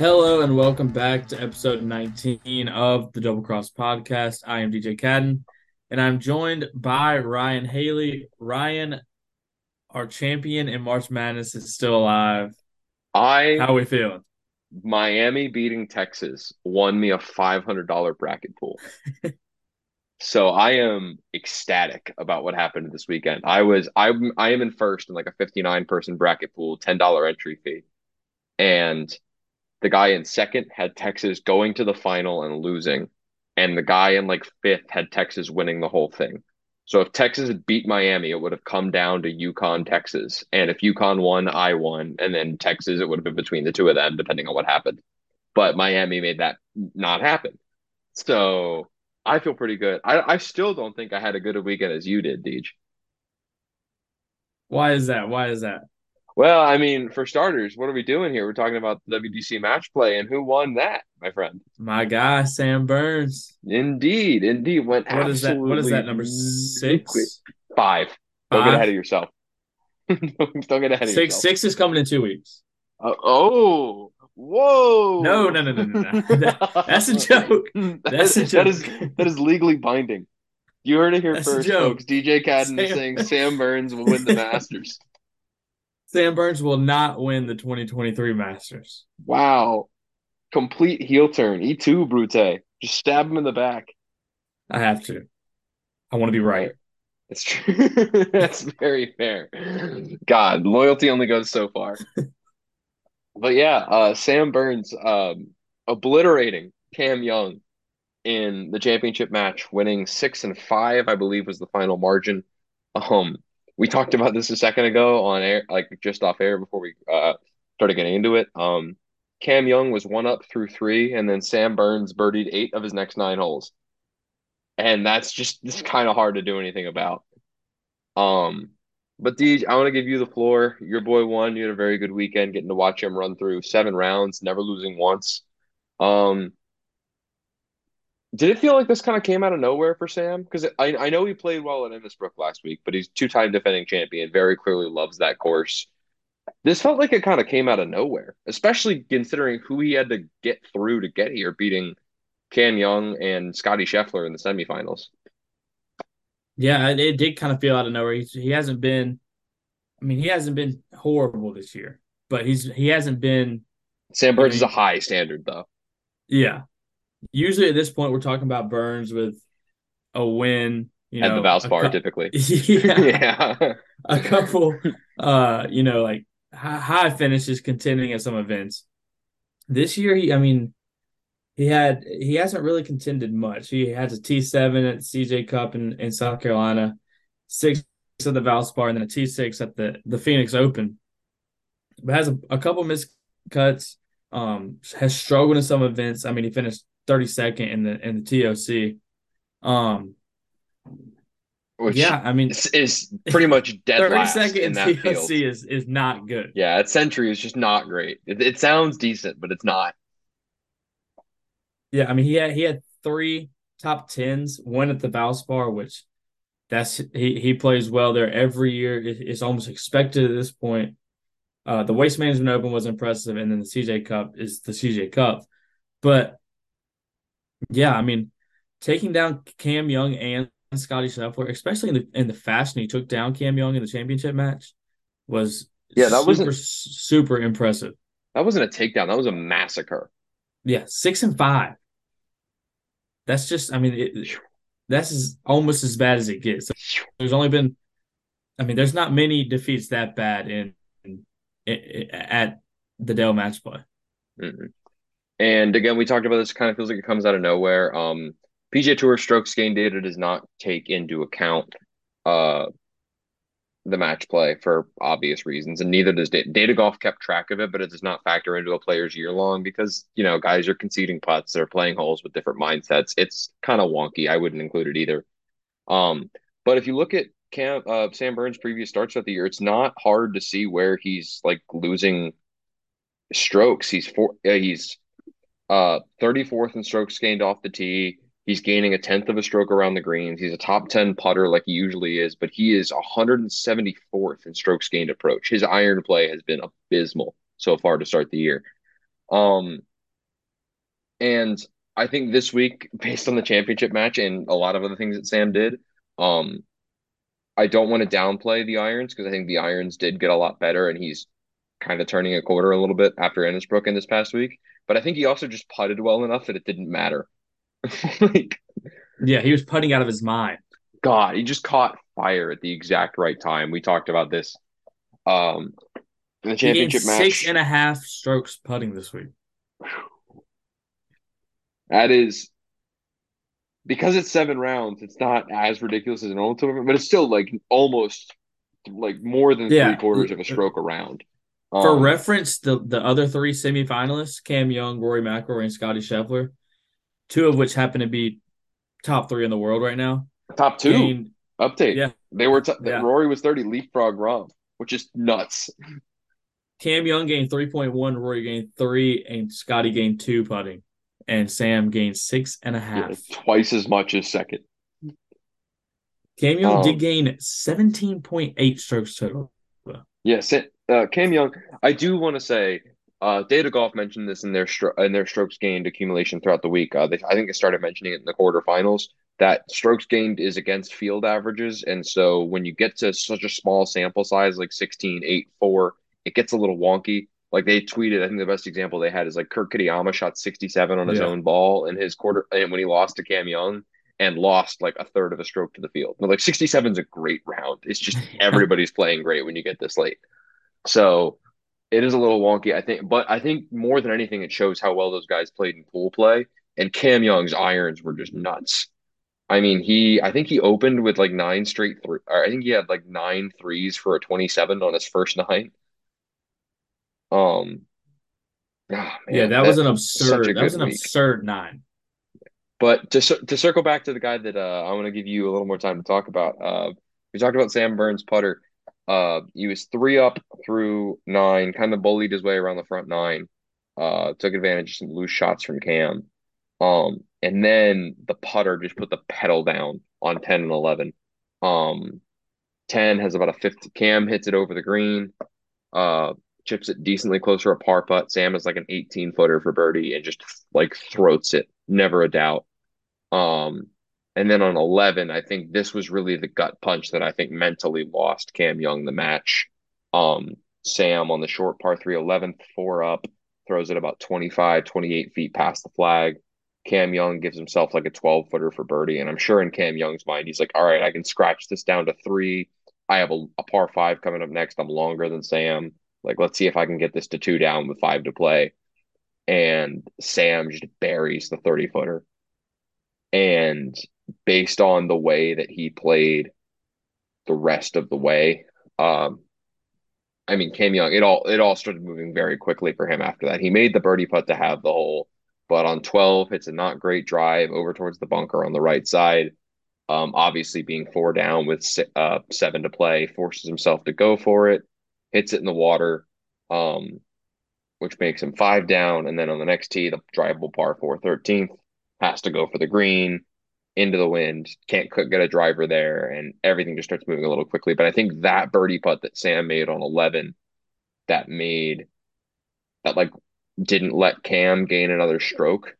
Hello and welcome back to episode 19 of the Double Cross Podcast. I am DJ Cadden and I'm joined by Ryan Haley. Ryan, our champion in March Madness, is still alive. I How are we feeling? Miami beating Texas won me a five hundred dollar bracket pool. so I am ecstatic about what happened this weekend. I was I I am in first in like a fifty nine person bracket pool, ten dollar entry fee, and the guy in second had Texas going to the final and losing, and the guy in like fifth had Texas winning the whole thing. So if Texas had beat Miami, it would have come down to UConn, Texas. And if UConn won, I won. And then Texas, it would have been between the two of them, depending on what happened. But Miami made that not happen. So I feel pretty good. I, I still don't think I had a good a weekend as you did, Deej. Why is that? Why is that? Well, I mean, for starters, what are we doing here? We're talking about the WGC match play and who won that, my friend. My guy, Sam Burns. Indeed, indeed. Went What is that? What is that? Number six? Five. Don't get ahead of yourself. don't get ahead of Six yourself. six is coming in two weeks. Uh, oh, whoa! No, no, no, no, no, no. That- that's a joke. That's a joke. that is legally binding. You heard it here That's first, folks. DJ Cadden is Sam- saying Sam Burns will win the Masters. Sam Burns will not win the 2023 Masters. Wow, complete heel turn. E two Brute. Just stab him in the back. I have to. I want to be right. It's true. That's very fair. God, loyalty only goes so far. But yeah, uh, Sam Burns um, obliterating Cam Young in the championship match, winning six and five, I believe was the final margin. Um, we talked about this a second ago on air, like just off air before we uh, started getting into it. Um, Cam Young was one up through three, and then Sam Burns birdied eight of his next nine holes. And that's just it's kind of hard to do anything about. Um, but Deej, I want to give you the floor. Your boy won. You had a very good weekend getting to watch him run through seven rounds, never losing once. Um, did it feel like this kind of came out of nowhere for Sam? Because I, I know he played well at Innisbrook last week, but he's two-time defending champion, very clearly loves that course. This felt like it kind of came out of nowhere, especially considering who he had to get through to get here, beating Cam Young and Scotty Scheffler in the semifinals. Yeah, it, it did kind of feel out of nowhere. He's, he hasn't been. I mean, he hasn't been horrible this year, but he's he hasn't been. Sam Burns I is a high standard, though. Yeah, usually at this point we're talking about Burns with a win. You know, at the Valspar, cou- typically. yeah, yeah. a couple. Uh, you know, like high, finishes, contending at some events. This year, he. I mean, he had he hasn't really contended much. He has a T seven at CJ Cup in, in South Carolina, six at the Valspar, and then a T six at the the Phoenix Open. But has a, a couple missed cuts. Um, has struggled in some events. I mean, he finished thirty second in the in the TOC. Um, Which yeah, I mean, is, pretty much dead thirty last second in in that TOC field. is is not good. Yeah, at Sentry is just not great. It, it sounds decent, but it's not. Yeah, I mean, he had he had three top tens, one at the Valspar, which that's he he plays well there every year. It, it's almost expected at this point. Uh, the Waste Management Open was impressive, and then the CJ Cup is the CJ Cup. But yeah, I mean, taking down Cam Young and Scotty Scheffler, especially in the in the fashion he took down Cam Young in the championship match, was Yeah, that wasn't- super impressive. That wasn't a takedown. That was a massacre. Yeah, six and five. That's just, I mean, it, that's as, almost as bad as it gets. There's only been, I mean, there's not many defeats that bad in, in, in at the Dell match play. Mhm. And again, we talked about this. Kind of feels like it comes out of nowhere. Um, PGA Tour strokes gain data does not take into account uh the match play for obvious reasons, and neither does Data, Data Golf kept track of it, but it does not factor into a player's year long because you know guys are conceding putts, they're playing holes with different mindsets. It's kind of wonky. I wouldn't include it either. Um, but if you look at Cam, uh, Sam Burns' previous starts of the year, it's not hard to see where he's like losing strokes. He's four. Uh, he's uh 34th in strokes gained off the tee. He's gaining a tenth of a stroke around the greens. He's a top 10 putter like he usually is, but he is 174th in strokes gained approach. His iron play has been abysmal so far to start the year. Um, And I think this week, based on the championship match and a lot of other things that Sam did, um, I don't want to downplay the irons because I think the irons did get a lot better and he's kind of turning a quarter a little bit after Innisbrook in this past week. But I think he also just putted well enough that it didn't matter. like, yeah, he was putting out of his mind. God, he just caught fire at the exact right time. We talked about this. Um, in the championship match, six and a half strokes putting this week. That is because it's seven rounds. It's not as ridiculous as an normal tournament, but it's still like almost like more than yeah. three quarters of a stroke around. Um, For reference, the the other three semifinalists, Cam Young, Rory McIlroy, and Scotty Scheffler, two of which happen to be top three in the world right now. Top two gained, update. Yeah, they were. T- yeah. Rory was thirty, leapfrog Rahm, which is nuts. Cam Young gained three point one, Rory gained three, and Scotty gained two putting and Sam gained six and a half. Yeah, twice as much as second. Cam Young um, did gain 17.8 strokes total. Yes, uh, Cam Young. I do want to say, uh, Data Golf mentioned this in their stro- in their strokes gained accumulation throughout the week. Uh, they, I think they started mentioning it in the quarterfinals that strokes gained is against field averages, and so when you get to such a small sample size like 16, 8, 4, it gets a little wonky. Like they tweeted, I think the best example they had is like Kurt Kitayama shot 67 on his yeah. own ball in his quarter, and when he lost to Cam Young and lost like a third of a stroke to the field. But like 67 is a great round. It's just everybody's playing great when you get this late. So it is a little wonky, I think. But I think more than anything, it shows how well those guys played in pool play. And Cam Young's irons were just nuts. I mean, he I think he opened with like nine straight three. I think he had like nine threes for a 27 on his first nine. Um, oh, man, yeah, that, that, was an absurd. That was an week. absurd nine. But to to circle back to the guy that uh, I want to give you a little more time to talk about. Uh, we talked about Sam Burns putter. Uh, he was three up through nine, kind of bullied his way around the front nine. Uh, took advantage of some loose shots from Cam. Um, and then the putter just put the pedal down on 10 and 11. Um, 10 has about a 50. Cam hits it over the green. Uh, chips it decently close closer a par putt. Sam is like an 18 footer for birdie and just like throats it, never a doubt. Um, and then on 11, I think this was really the gut punch that I think mentally lost Cam Young the match. Um, Sam on the short par 3 11th, four up, throws it about 25, 28 feet past the flag. Cam Young gives himself like a 12 footer for birdie. And I'm sure in Cam Young's mind, he's like, all right, I can scratch this down to three. I have a, a par five coming up next. I'm longer than Sam. Like, let's see if I can get this to two down with five to play. And Sam just buries the 30 footer. And based on the way that he played the rest of the way, um, I mean, Cam Young, it all it all started moving very quickly for him after that. He made the birdie putt to have the hole, but on 12, it's a not great drive over towards the bunker on the right side. Um, obviously, being four down with uh, seven to play, forces himself to go for it hits it in the water, um, which makes him five down. And then on the next tee, the drivable par four, 13th, has to go for the green into the wind. Can't get a driver there, and everything just starts moving a little quickly. But I think that birdie putt that Sam made on 11 that made that like didn't let Cam gain another stroke.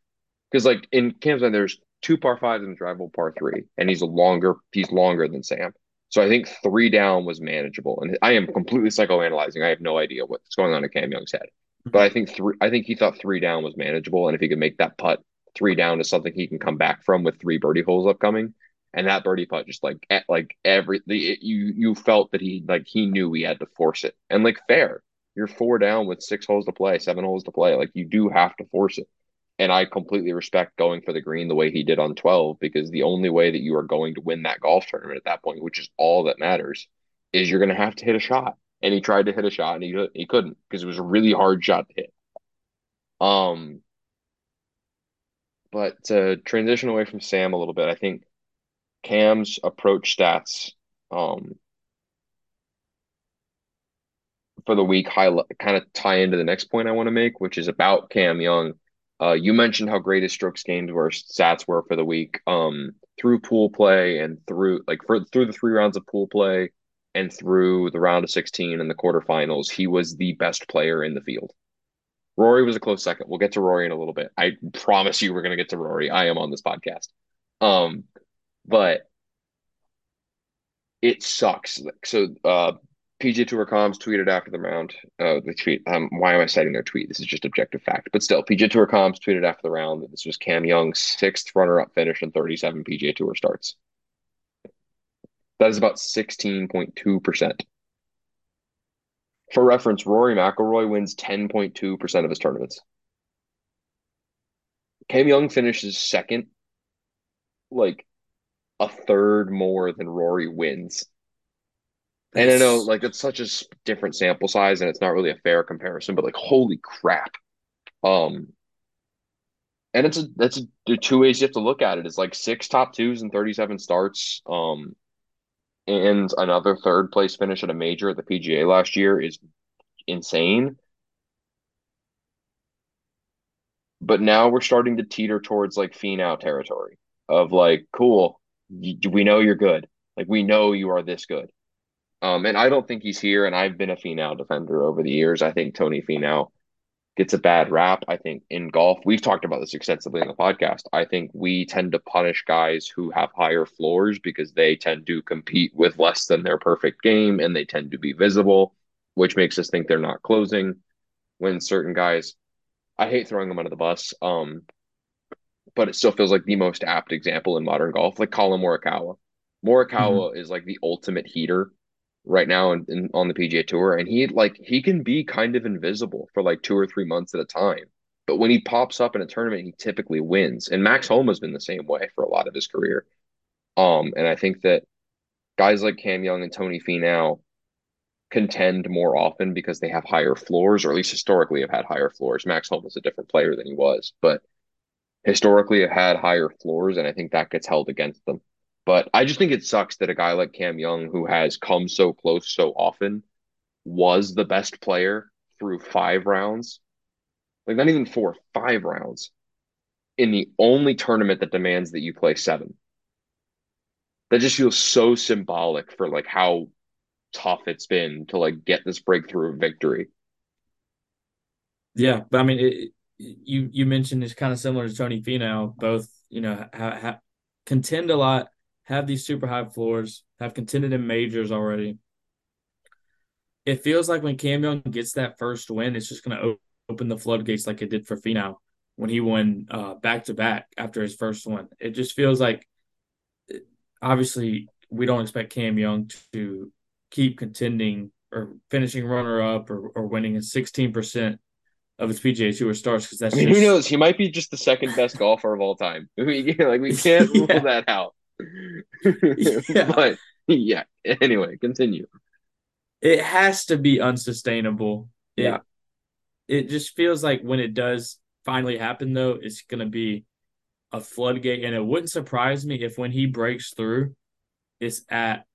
Because like in Cam's mind, there's two par fives and a drivable par three, and he's a longer he's longer than Sam. So I think three down was manageable. And I am completely psychoanalyzing. I have no idea what's going on in Cam Young's head. But I think three I think he thought three down was manageable. And if he could make that putt three down is something he can come back from with three birdie holes upcoming. And that birdie putt just like at, like every the you you felt that he like he knew he had to force it. And like fair. You're four down with six holes to play, seven holes to play. Like you do have to force it. And I completely respect going for the green the way he did on 12 because the only way that you are going to win that golf tournament at that point, which is all that matters, is you're going to have to hit a shot. And he tried to hit a shot and he he couldn't because it was a really hard shot to hit. Um but to transition away from Sam a little bit, I think Cam's approach stats um for the week kind of tie into the next point I want to make, which is about Cam Young uh, you mentioned how great his strokes gained were stats were for the week. Um, through pool play and through like for through the three rounds of pool play and through the round of 16 and the quarterfinals, he was the best player in the field. Rory was a close second. We'll get to Rory in a little bit. I promise you we're going to get to Rory. I am on this podcast. Um, but it sucks. So uh PGA Tour comms tweeted after the round. Uh, the tweet. Um, why am I citing their tweet? This is just objective fact. But still, PGA Tour comms tweeted after the round that this was Cam Young's sixth runner-up finish in 37 PGA Tour starts. That is about 16.2%. For reference, Rory McIlroy wins 10.2% of his tournaments. Cam Young finishes second, like a third more than Rory wins. And I know like it's such a different sample size and it's not really a fair comparison, but like holy crap. Um and it's a that's a, two ways you have to look at it. It's like six top twos and 37 starts. Um and another third place finish at a major at the PGA last year is insane. But now we're starting to teeter towards like Finau territory of like, cool, we know you're good. Like we know you are this good. Um, and I don't think he's here. And I've been a Finau defender over the years. I think Tony Finau gets a bad rap. I think in golf, we've talked about this extensively in the podcast. I think we tend to punish guys who have higher floors because they tend to compete with less than their perfect game and they tend to be visible, which makes us think they're not closing. When certain guys, I hate throwing them under the bus, um, but it still feels like the most apt example in modern golf, like Collin Morikawa. Morikawa mm-hmm. is like the ultimate heater right now in, in, on the PGA Tour, and he like he can be kind of invisible for like two or three months at a time. But when he pops up in a tournament, he typically wins. And Max Homa has been the same way for a lot of his career. Um, and I think that guys like Cam Young and Tony Finau contend more often because they have higher floors, or at least historically have had higher floors. Max Homa is a different player than he was, but historically have had higher floors, and I think that gets held against them. But I just think it sucks that a guy like Cam Young, who has come so close so often, was the best player through five rounds. Like not even four, five rounds in the only tournament that demands that you play seven. That just feels so symbolic for like how tough it's been to like get this breakthrough victory. Yeah, but I mean, it, you you mentioned it's kind of similar to Tony Finau. Both you know ha, ha, contend a lot have these super high floors, have contended in majors already. It feels like when Cam Young gets that first win, it's just going to open the floodgates like it did for Finau when he won back to back after his first one. It just feels like, obviously, we don't expect Cam Young to keep contending or finishing runner up or, or winning at 16% of his PGA Tour starts because that's I mean, just... who knows? He might be just the second best golfer of all time. We, like we can't rule yeah. that out yeah. but yeah. Anyway, continue. It has to be unsustainable. It, yeah. It just feels like when it does finally happen, though, it's going to be a floodgate. And it wouldn't surprise me if when he breaks through, it's at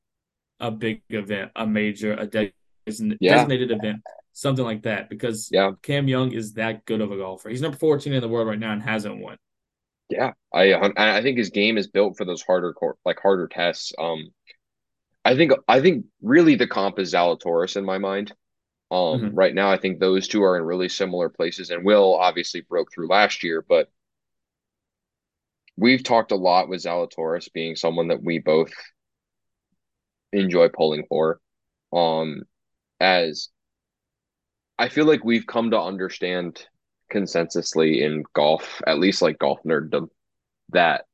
a big event, a major, a de- yeah. designated event, something like that. Because yeah. Cam Young is that good of a golfer. He's number 14 in the world right now and hasn't won. Yeah, I I think his game is built for those harder like harder tests. Um, I think I think really the comp is Zalatoris in my mind. Um, mm-hmm. right now I think those two are in really similar places, and Will obviously broke through last year, but we've talked a lot with Zalatoris being someone that we both enjoy pulling for. Um, as I feel like we've come to understand consensusly in golf, at least like golf nerddom, that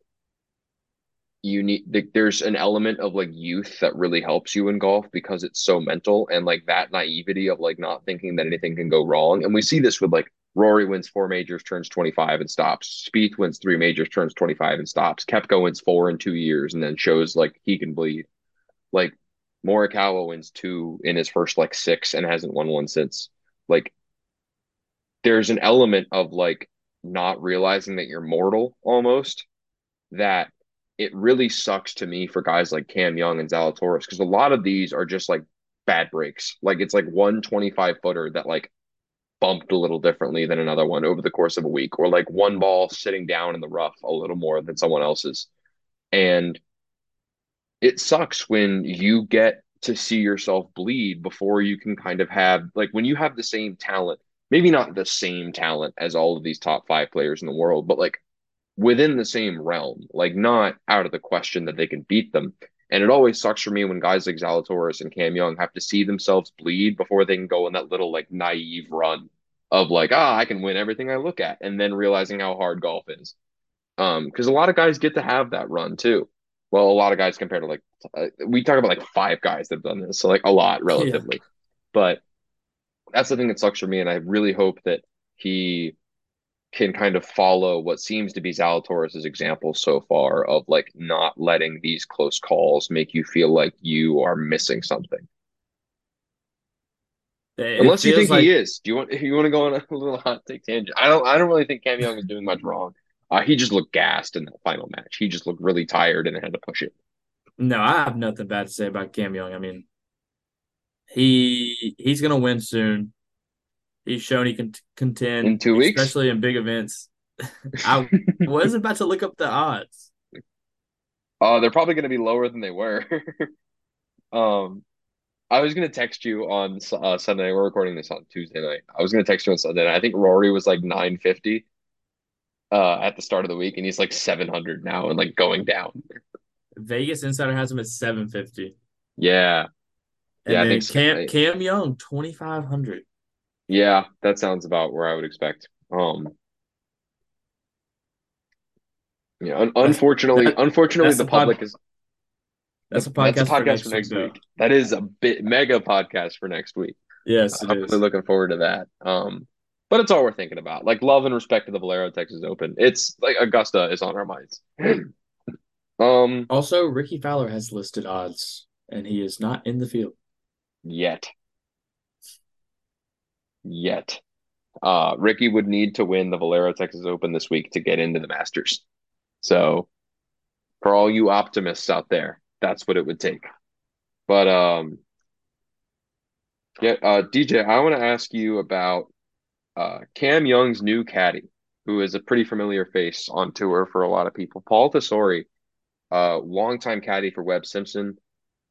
you need there's an element of like youth that really helps you in golf because it's so mental and like that naivety of like not thinking that anything can go wrong. And we see this with like Rory wins four majors, turns 25 and stops. Spieth wins three majors, turns 25 and stops. Koepka wins four in two years and then shows like he can bleed. Like Morikawa wins two in his first like six and hasn't won one since. Like there's an element of like not realizing that you're mortal almost that it really sucks to me for guys like Cam Young and Zalatoris because a lot of these are just like bad breaks. Like it's like one 25 footer that like bumped a little differently than another one over the course of a week, or like one ball sitting down in the rough a little more than someone else's. And it sucks when you get to see yourself bleed before you can kind of have like when you have the same talent maybe not the same talent as all of these top five players in the world, but like within the same realm, like not out of the question that they can beat them. And it always sucks for me when guys like Zalatoris and Cam Young have to see themselves bleed before they can go on that little like naive run of like, ah, I can win everything I look at, and then realizing how hard golf is. Um, because a lot of guys get to have that run too. Well, a lot of guys compared to like uh, we talk about like five guys that have done this, so like a lot relatively. Yeah. But that's the thing that sucks for me, and I really hope that he can kind of follow what seems to be Zalatoris' example so far of like not letting these close calls make you feel like you are missing something. It Unless you think like... he is. Do you want you want to go on a little hot take tangent? I don't I don't really think Cam Young is doing much wrong. Uh, he just looked gassed in that final match. He just looked really tired and had to push it. No, I have nothing bad to say about Cam Young. I mean, he he's gonna win soon. He's shown he can contend in two weeks, especially in big events. I was about to look up the odds. Oh, uh, they're probably going to be lower than they were. um, I was going to text you on uh, Sunday. We're recording this on Tuesday night. I was going to text you on Sunday. I think Rory was like nine fifty uh, at the start of the week, and he's like seven hundred now and like going down. Vegas Insider has him at seven fifty. Yeah, and yeah. I think Cam so. Cam Young twenty five hundred. Yeah, that sounds about where I would expect. Um, yeah, un- unfortunately, that, unfortunately, the public pod- is. That's a podcast, that's a podcast for next, for next week. week. That is a bit mega podcast for next week. Yes, I'm really looking forward to that. Um, but it's all we're thinking about. Like love and respect to the Valero Texas Open. It's like Augusta is on our minds. um. Also, Rickie Fowler has listed odds, and he is not in the field yet yet. Uh, Rickie would need to win the Valero Texas Open this week to get into the Masters. So, for all you optimists out there, that's what it would take. But um, yeah, uh, DJ, I want to ask you about uh, Cam Young's new caddy, who is a pretty familiar face on tour for a lot of people. Paul Tesori, uh, longtime caddy for Webb Simpson,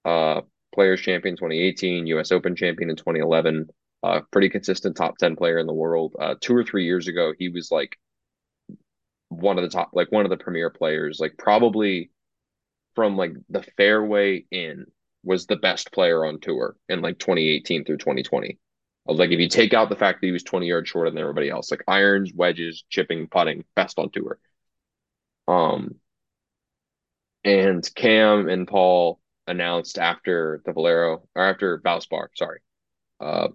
uh, Players Champion 2018, U.S. Open Champion in 2011 uh, pretty consistent top 10 player in the world. Uh, two or three years ago, he was like one of the top, like one of the premier players, like probably from like the fairway in was the best player on tour in like 2018 through 2020. Of like if you take out the fact that he was 20 yards shorter than everybody else, like irons, wedges, chipping, putting, best on tour. Um, and Cam and Paul announced after the Valero or after Valspar, sorry, uh,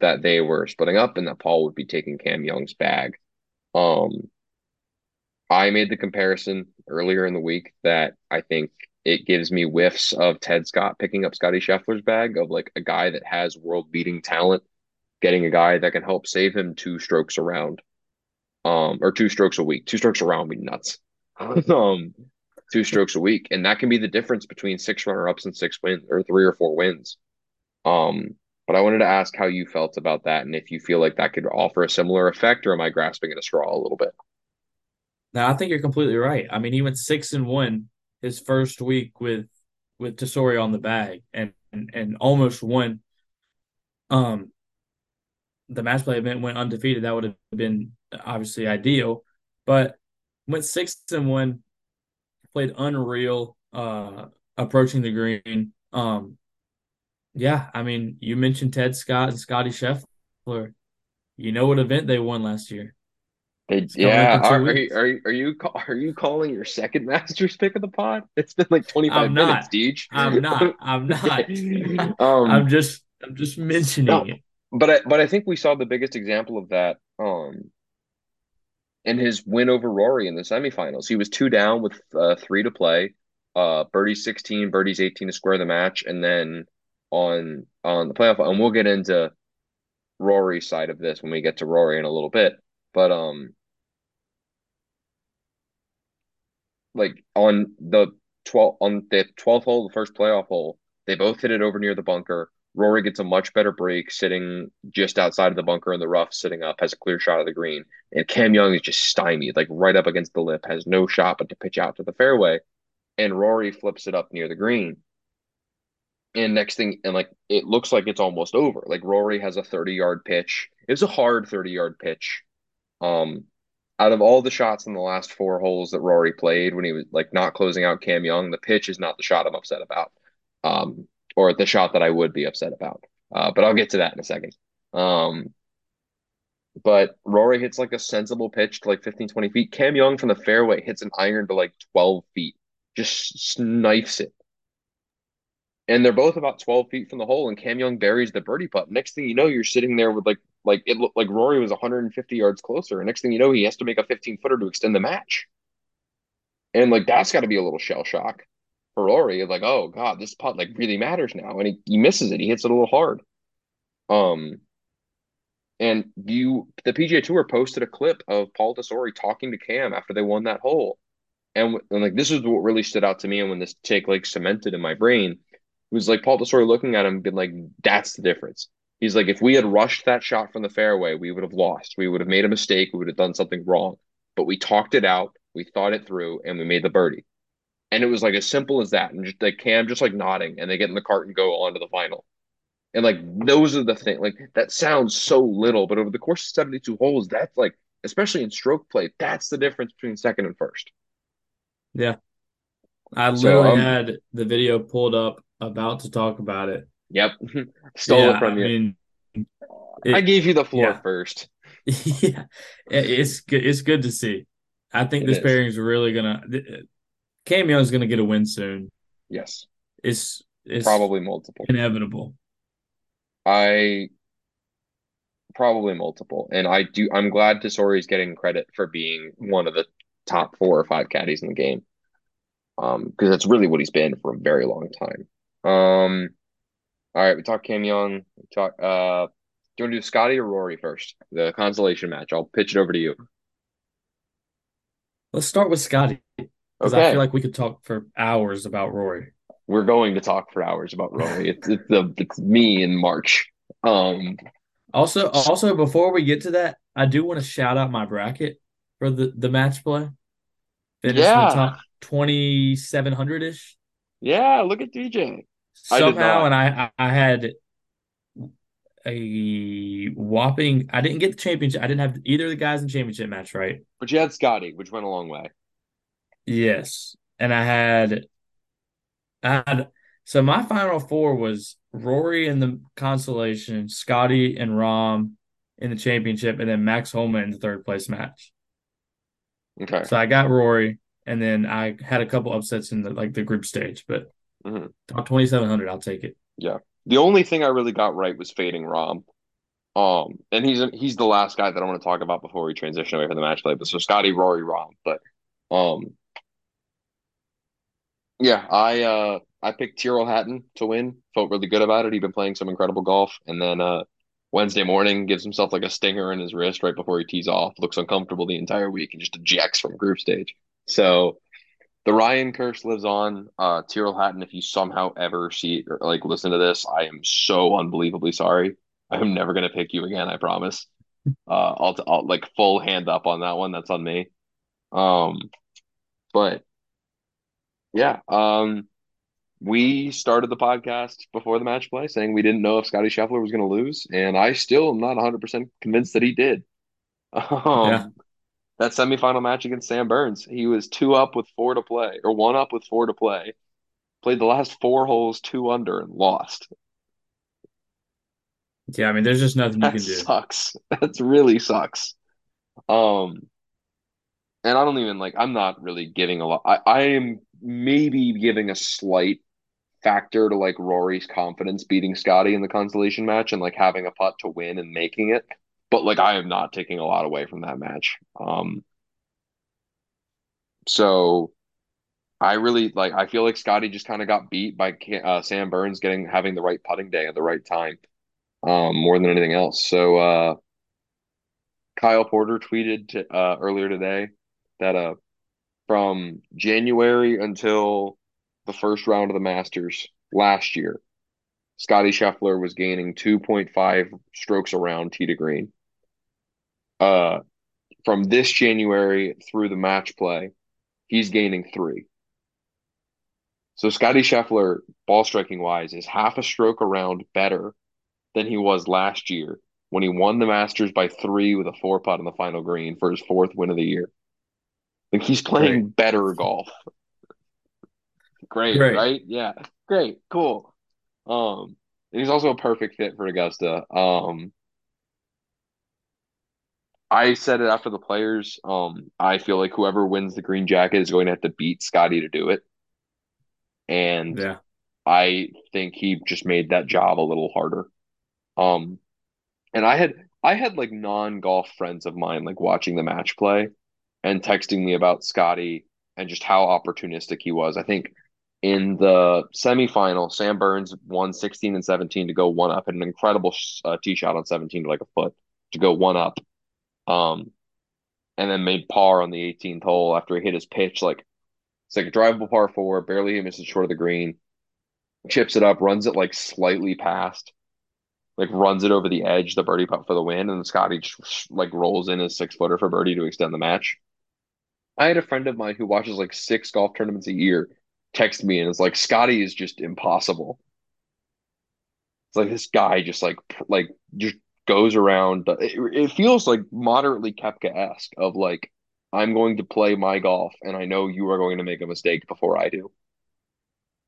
that they were splitting up and that Paul would be taking Cam Young's bag. Um, I made the comparison earlier in the week that I think it gives me whiffs of Ted Scott picking up Scotty Scheffler's bag of like a guy that has world beating talent, getting a guy that can help save him two strokes around, um, or two strokes a week. Two strokes around be nuts. um, two strokes a week, and that can be the difference between six runner ups and six wins or three or four wins. Um, but I wanted to ask how you felt about that and if you feel like that could offer a similar effect or am I grasping at a straw a little bit? No, I think you're completely right. I mean, he went six and one his first week with with Tesori on the bag and and, and almost won um the match play event went undefeated. That would have been obviously ideal, but went six and one, played unreal, uh, approaching the green. Um, yeah, I mean, you mentioned Ted Scott and Scotty Scheffler. You know what event they won last year? They, yeah, are, are, you, are, you, are you are you calling your second Masters pick of the pod? It's been like twenty five minutes, Deej. I'm not. I'm not. um, I'm just I'm just mentioning no, it. But I but I think we saw the biggest example of that um in his win over Rory in the semifinals. He was two down with uh, three to play. Uh, birdie's sixteen, birdie's eighteen to square the match, and then on on the playoff, and we'll get into Rory's side of this when we get to Rory in a little bit. But um, like on the 12 on the 12th hole, the first playoff hole, they both hit it over near the bunker. Rory gets a much better break sitting just outside of the bunker in the rough, sitting up, has a clear shot of the green. And Cam Young is just stymied, like right up against the lip, has no shot but to pitch out to the fairway. And Rory flips it up near the green. And next thing, and like it looks like it's almost over. Like Rory has a 30 yard pitch it was a hard 30 yard pitch. Um, out of all the shots in the last four holes that Rory played when he was like not closing out Cam Young, the pitch is not the shot I'm upset about, um, or the shot that I would be upset about. Uh, but I'll get to that in a second. Um, but Rory hits like a sensible pitch to like 15, 20 feet. Cam Young from the fairway hits an iron to like 12 feet, just snipes it. And they're both about 12 feet from the hole, and Cam Young buries the birdie putt. Next thing you know, you're sitting there with like like it looked like Rory was 150 yards closer. And next thing you know, he has to make a 15 footer to extend the match. And like that's got to be a little shell shock for Rory. Like, oh God, this putt like really matters now. And he, he misses it. He hits it a little hard. Um and you the PGA Tour posted a clip of Paul Tesori talking to Cam after they won that hole. And, and like this is what really stood out to me and when this take like cemented in my brain it was like Paul Tesori looking at him being like, that's the difference. He's like, if we had rushed that shot from the fairway, we would have lost. We would have made a mistake. We would have done something wrong. But we talked it out, we thought it through, and we made the birdie. And it was like as simple as that. And just like Cam just like nodding, and they get in the cart and go on to the final. And like those are the thing. Like that sounds so little, but over the course of 72 holes, that's like, especially in stroke play, that's the difference between second and first. Yeah. I literally so, um, had the video pulled up about to talk about it. Yep. Stole yeah, it from you. I, mean, it, I gave you the floor yeah. first. yeah. It's good. It's good to see. I think it this pairing is really gonna Cam gonna get a win soon. Yes. It's it's probably multiple. Inevitable. I probably multiple. And I do I'm glad Tesori is getting credit for being one of the top four or five caddies in the game. Um, because that's really what he's been for a very long time. Um, all right, we talked Cam Young. We talk. Uh, do you want to do Scotty or Rory first? The consolation match. I'll pitch it over to you. Let's start with Scotty because okay. I feel like we could talk for hours about Rory. We're going to talk for hours about Rory. it's it's the it's me in March. Um. Also, also before we get to that, I do want to shout out my bracket for the the match play. Finished yeah. top twenty seven hundred ish. Yeah, look at DJ somehow, I and I I had a whopping. I didn't get the championship. I didn't have either of the guys in the championship match right. But you had Scotty, which went a long way. Yes, and I had, I had. So my final four was Rory in the consolation, Scotty and Rahm in the championship, and then Max Homa in the third place match. Okay. So I got Rory, and then I had a couple upsets in the like the group stage, but Mm-hmm. Top twenty seven hundred, I'll take it. Yeah. The only thing I really got right was fading Rahm. Um, and he's he's the last guy that I want to talk about before we transition away from the match play. But so Scotty, Rory, Rahm, But um, yeah, I uh I picked Tyrrell Hatton to win. Felt really good about it. He'd been playing some incredible golf, and then uh Wednesday morning gives himself like a stinger in his wrist right before he tees off. Looks uncomfortable the entire week and just ejects from group stage. So the Ryan curse lives on. Uh, Tyrrell Hatton, if you somehow ever see or like listen to this, I am so unbelievably sorry. I am never gonna pick you again. I promise. Uh, I'll, I'll like full hand up on that one. That's on me. Um, but yeah, um, we started the podcast before the match play saying we didn't know if Scotty Scheffler was going to lose, and I still am not 100% convinced that he did. Um, yeah that semifinal match against Sam Burns. He was two up with four to play, or one up with four to play. Played the last four holes two under and lost. Yeah, I mean, there's just nothing that you can do. Sucks. That's really sucks. Um, and I don't even like. I'm not really giving a lot. I, I am maybe giving a slight factor to like Rory's confidence beating Scotty in the consolation match and like having a putt to win and making it but like I am not taking a lot away from that match. Um, so I really like. I feel like Scotty just kind of got beat by uh, Sam Burns getting having the right putting day at the right time, um, more than anything else. So uh, Kyle Porter tweeted to, uh, earlier today that uh, from January until the first round of the Masters last year, Scotty Scheffler was gaining 2.5 strokes around tee to green uh, from this January through the match play, he's gaining three. So Scotty Scheffler, ball striking wise, is half a stroke around better than he was last year when he won the Masters by three with a four putt on the final green for his fourth win of the year. Like he's playing Great. better golf. Great, Great, right? Yeah. Great. Cool. Um he's also a perfect fit for Augusta. Um I said it after the players. Um, I feel like whoever wins the green jacket is going to have to beat Scotty to do it. And yeah. I think he just made that job a little harder. Um, and I had I had like non-golf friends of mine like watching the match play and texting me about Scotty and just how opportunistic he was. I think in the semifinal, Sam Burns won 16 and 17 to go one up, and an incredible uh, tee shot on 17 to like a foot to go one up. Um, and then made par on the 18th hole after he hit his pitch. Like it's like a drivable par four, barely misses short of the green, chips it up, runs it like slightly past, like runs it over the edge, the birdie putt for the win, and Scotty just like rolls in his six footer for birdie to extend the match. I had a friend of mine who watches like six golf tournaments a year text me and it's like Scotty is just impossible. It's like this guy just like like just goes around. It, it feels like moderately Koepka esque of like I'm going to play my golf and I know you are going to make a mistake before I do.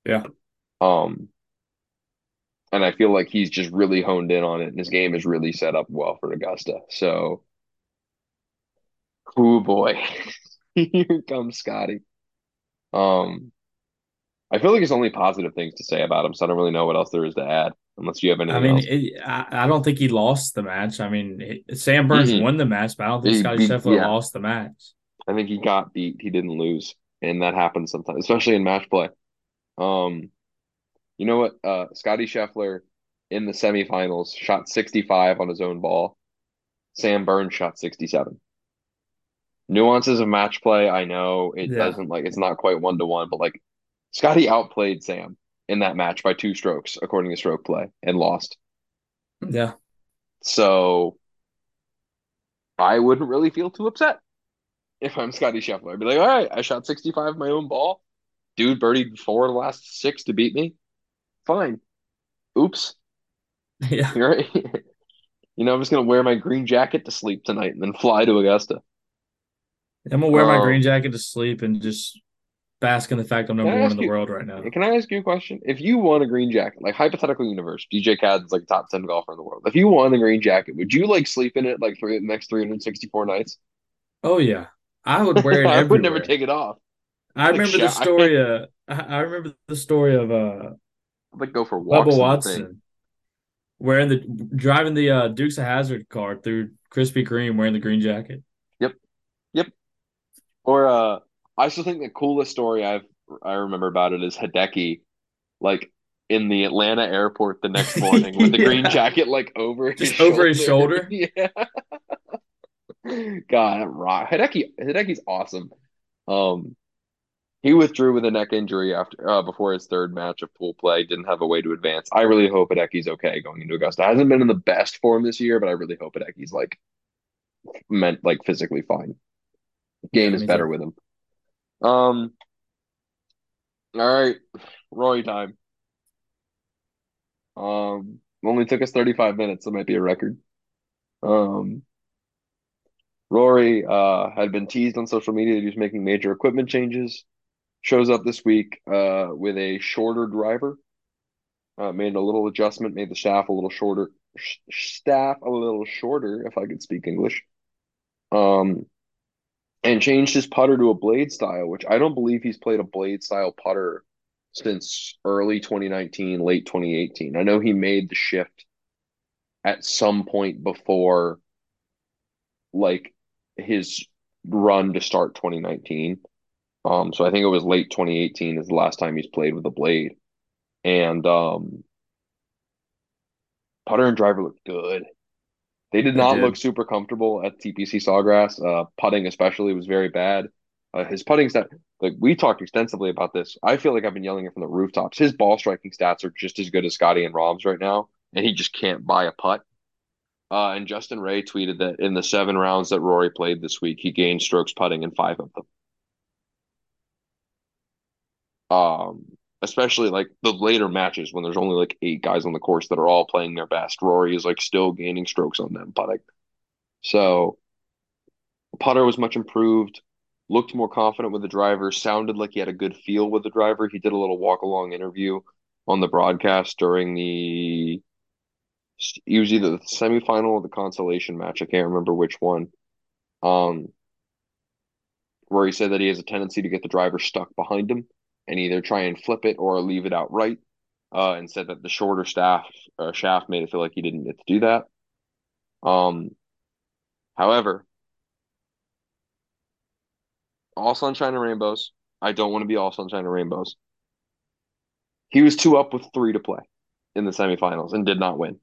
Yeah. Um and I feel like he's just really honed in on it and his game is really set up well for Augusta. So oh boy. Here comes Scotty. Um I feel like there's only positive things to say about him, so I don't really know what else there is to add unless you have anything. I mean, it, I, I, don't think he lost the match. I mean, it, Sam Burns mm-hmm. won the match, but I don't think he, Scotty Scheffler yeah. lost the match. I think he got beat. He didn't lose, and that happens sometimes, especially in match play. Um, you know what? Uh, Scotty Scheffler in the semifinals shot 65 on his own ball. Sam Burns shot 67. Nuances of match play, I know it yeah. doesn't like it's not quite one to one, but like Scotty outplayed Sam in that match by two strokes, according to stroke play, and lost. Yeah. So I wouldn't really feel too upset if I'm Scotty Scheffler. I'd be like, all right, I shot 65 my own ball. Dude birdied four the last six to beat me. Fine. Oops. Yeah. You're right. you know, I'm just gonna wear my green jacket to sleep tonight and then fly to Augusta. I'm gonna wear um, my green jacket to sleep and just bask in the fact I'm number one in the you, world right now. Can I ask you a question? If you won a green jacket, like hypothetical universe, DJ Cadden's like top ten golfer in the world. If you won the green jacket, would you like sleep in it like three the next 364 nights? Oh yeah, I would wear it. I would never take it off. I remember the story. Of, I remember the story of uh, like go for walks. Bubba Watson wearing the driving the uh, Dukes of Hazzard car through Krispy Kreme wearing the green jacket. Or uh, I still think the coolest story I've I remember about it is Hideki, like in the Atlanta airport the next morning with the yeah. green jacket like over just his over shoulder. his shoulder. yeah. God, rock. Hideki Hideki's awesome. Um, he withdrew with a neck injury after uh, before his third match of pool play. Didn't have a way to advance. I really hope Hideki's okay going into Augusta. Hasn't been in the best form this year, but I really hope Hideki's like meant like physically fine. Game is better with him. Um. All right, Rory time. Um, only took us 35 minutes. That might be a record. Um, Rory uh, had been teased on social media that he was making major equipment changes. Shows up this week uh, with a shorter driver. Uh, made a little adjustment, made the shaft a little shorter, sh- staff a little shorter, if I could speak English. Um, and changed his putter to a blade style, which I don't believe he's played a blade style putter since early 2019, late 2018. I know he made the shift at some point before like his run to start 2019. Um, so I think it was late 2018 is the last time he's played with a blade. And um putter and driver looked good. They did not look super comfortable at TPC Sawgrass. Uh, putting especially was very bad. Uh, his putting stat, like we talked extensively about this. I feel like I've been yelling it from the rooftops. His ball striking stats are just as good as Scotty and Rahm's right now, and he just can't buy a putt. Uh, and Justin Ray tweeted that in the seven rounds that Rory played this week, he gained strokes putting in five of them. Um, especially like the later matches when there's only like eight guys on the course that are all playing their best. Rory is like still gaining strokes on them putting. So putter was much improved, looked more confident with the driver, sounded like he had a good feel with the driver. He did a little walk along interview on the broadcast during the it was either the semifinal or the consolation match. I can't remember which one. Um, where he said that he has a tendency to get the driver stuck behind him and either try and flip it or leave it outright. Uh, and said that the shorter staff uh, shaft made it feel like he didn't get to do that. Um, however, all sunshine and rainbows. I don't want to be all sunshine and rainbows. He was two up with three to play in the semifinals and did not win.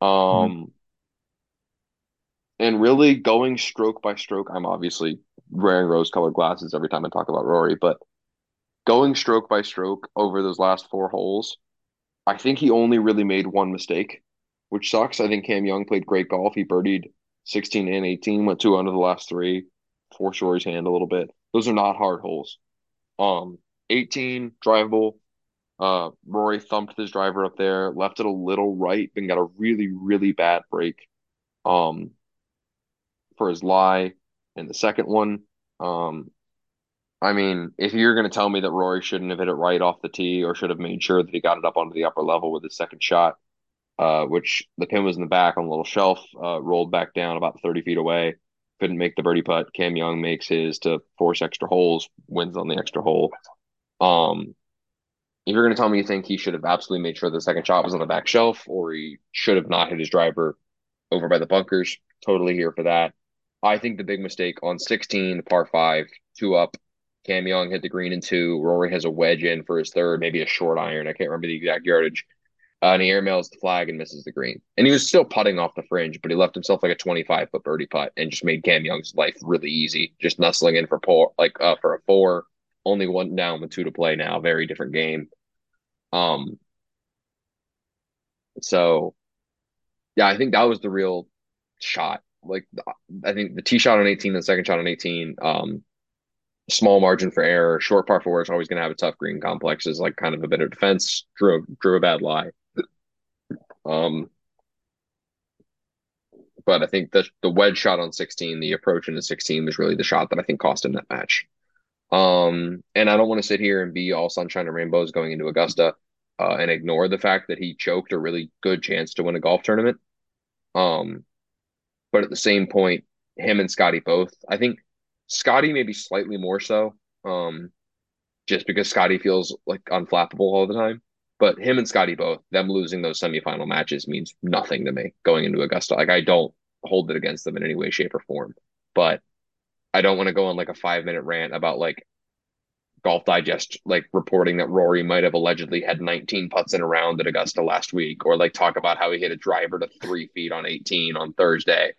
Um, mm-hmm. and really going stroke by stroke. I'm obviously wearing rose-colored glasses every time I talk about Rory, but going stroke by stroke over those last four holes, I think he only really made one mistake, which sucks. I think Cam Young played great golf. He birdied 16 and 18, went two under the last three, forced Rory's hand a little bit. Those are not hard holes. Um, 18 drivable, uh, Rory thumped his driver up there, left it a little right, then got a really, really bad break um, for his lie. And the second one, um, I mean, if you're going to tell me that Rory shouldn't have hit it right off the tee or should have made sure that he got it up onto the upper level with his second shot, uh, which the pin was in the back on a little shelf, uh, rolled back down about 30 feet away, couldn't make the birdie putt. Cam Young makes his to force extra holes, wins on the extra hole. Um, if you're going to tell me you think he should have absolutely made sure the second shot was on the back shelf or he should have not hit his driver over by the bunkers, totally here for that. I think the big mistake on 16, the par five, two up. Cam Young hit the green in two. Rory has a wedge in for his third, maybe a short iron. I can't remember the exact yardage. Uh, and he airmails the flag and misses the green. And he was still putting off the fringe, but he left himself like a 25 foot birdie putt and just made Cam Young's life really easy, just nestling in for four, like uh, for a four, only one down with two to play now. Very different game. Um, so yeah, I think that was the real shot. Like I think the tee shot on 18, the second shot on 18, um, small margin for error, short par four is always going to have a tough green complex is like kind of a bit of defense. Drew drew a bad lie. Um, but I think the the wedge shot on 16, the approach into 16 was really the shot that I think cost him that match. Um, and I don't want to sit here and be all sunshine and rainbows going into Augusta uh, and ignore the fact that he choked a really good chance to win a golf tournament. Um, but at the same point, him and Scotty both, I think Scotty maybe slightly more so, um, just because Scotty feels like unflappable all the time. But him and Scotty both, them losing those semifinal matches means nothing to me going into Augusta. Like I don't hold it against them in any way, shape, or form. But I don't want to go on like a five minute rant about like Golf Digest like reporting that Rory might have allegedly had 19 putts in a round at Augusta last week, or like talk about how he hit a driver to three feet on 18 on Thursday,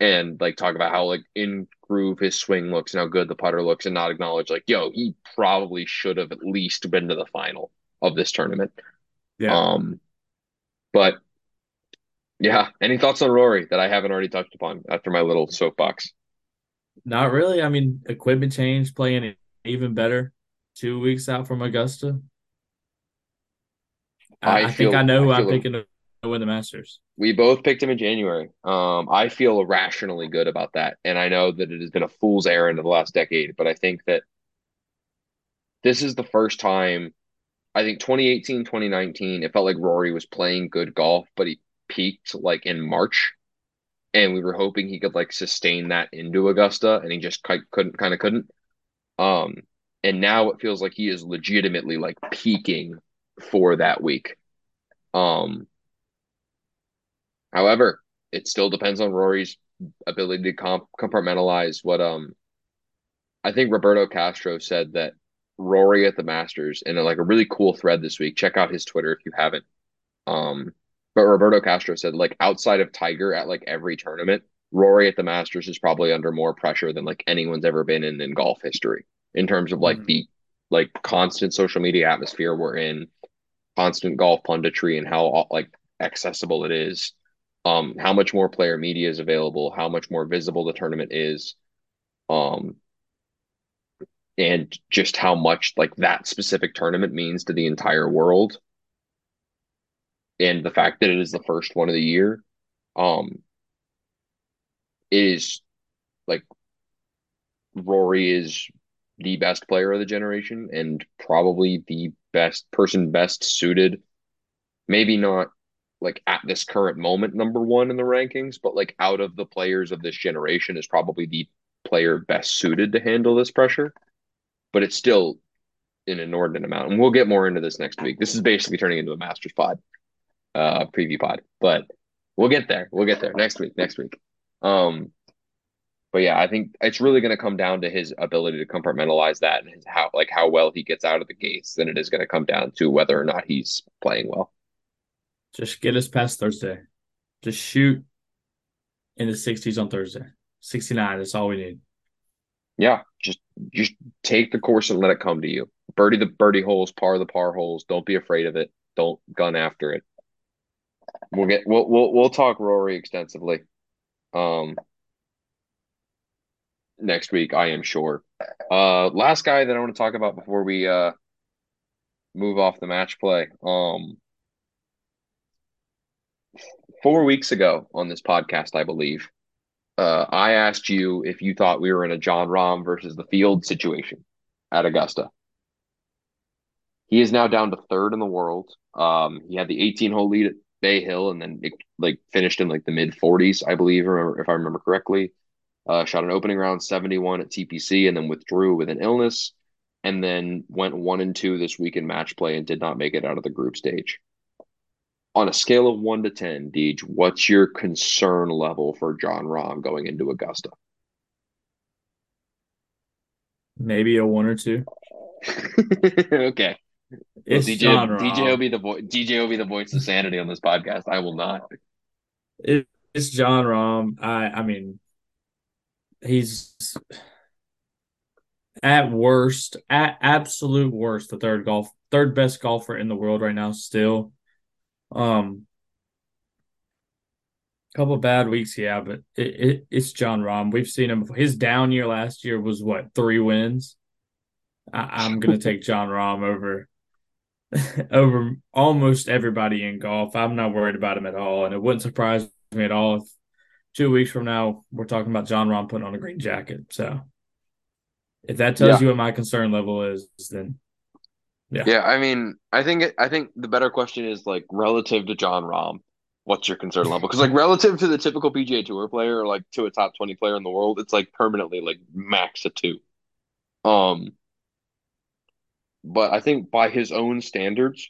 and like talk about how like in groove his swing looks and how good the putter looks, and not acknowledge like, yo, he probably should have at least been to the final of this tournament. Yeah. Um, but yeah, any thoughts on Rory that I haven't already touched upon after my little soapbox? Not really. I mean, equipment change, playing even better. Two weeks out from Augusta. I, I, I think I know who I am picking win the Masters. We both picked him in January. Um, I feel irrationally good about that, and I know that it has been a fool's errand of the last decade, but I think that this is the first time. I think 2018, 2019, it felt like Rory was playing good golf, but he peaked like in March and we were hoping he could like sustain that into Augusta, and he just couldn't, kind of couldn't. Um, and now it feels like he is legitimately like peaking for that week. Um, however, it still depends on Rory's ability to comp- compartmentalize what um. I think Roberto Castro said that Rory at the Masters in a, like a really cool thread this week. Check out his Twitter if you haven't. Um, but Roberto Castro said, like outside of Tiger at like every tournament, Rory at the Masters is probably under more pressure than like anyone's ever been in in golf history in terms of like mm-hmm. the like constant social media atmosphere we're in, constant golf punditry, and how like accessible it is. Um, how much more player media is available, how much more visible the tournament is. Um, and just how much like that specific tournament means to the entire world and the fact that it is the first one of the year um is like Rory is the best player of the generation and probably the best person best suited maybe not like at this current moment number one in the rankings but like out of the players of this generation is probably the player best suited to handle this pressure. But it's still an inordinate amount and we'll get more into this next week. This is basically turning into a masters pod uh preview pod but we'll get there. We'll get there next week next week. Um but yeah, I think it's really going to come down to his ability to compartmentalize that and his, how like how well he gets out of the gates Then it is going to come down to whether or not he's playing well. Just get us past Thursday. Just shoot in the 60s on Thursday. 69, that's all we need. Yeah, just just take the course and let it come to you. Birdie the birdie holes, par the par holes. Don't be afraid of it. Don't gun after it. We'll get we'll we'll we'll talk Rory extensively. Um next week, I am sure. Uh, last guy that I want to talk about before we uh move off the match play. Um, four weeks ago on this podcast, I believe, uh, I asked you if you thought we were in a Jon Rahm versus the field situation at Augusta. He is now down to third in the world. Um, he had the 18 hole lead at Bay Hill and then it, like finished in like the mid 40s, I believe, or if I remember correctly. Uh, shot an opening round 71 at TPC and then withdrew with an illness, and then went one and two this week in match play and did not make it out of the group stage. On a scale of one to 10, Deej, what's your concern level for Jon Rahm going into Augusta? Maybe a one or two. okay. It's DJ, Jon Rahm. DJ will be the vo- DJ will be the voice of sanity on this podcast. I will not. It, it's Jon Rahm. I I mean, he's at worst, at absolute worst, the third golf, third best golfer in the world right now. Still, um, couple bad weeks, yeah, but it, it it's Jon Rahm. We've seen him. before. His down year last year was what three wins. I, I'm gonna take Jon Rahm over over almost everybody in golf. I'm not worried about him at all, and it wouldn't surprise me at all if two weeks from now we're talking about Jon Rahm putting on a green jacket. So if that tells Yeah. you what my concern level is, then yeah, Yeah, I mean, I think I think the better question is like relative to Jon Rahm, what's your concern level? Because like relative to the typical PGA Tour player or like to a top 20 player in the world, it's like permanently like max a two. Um, but I think by his own standards,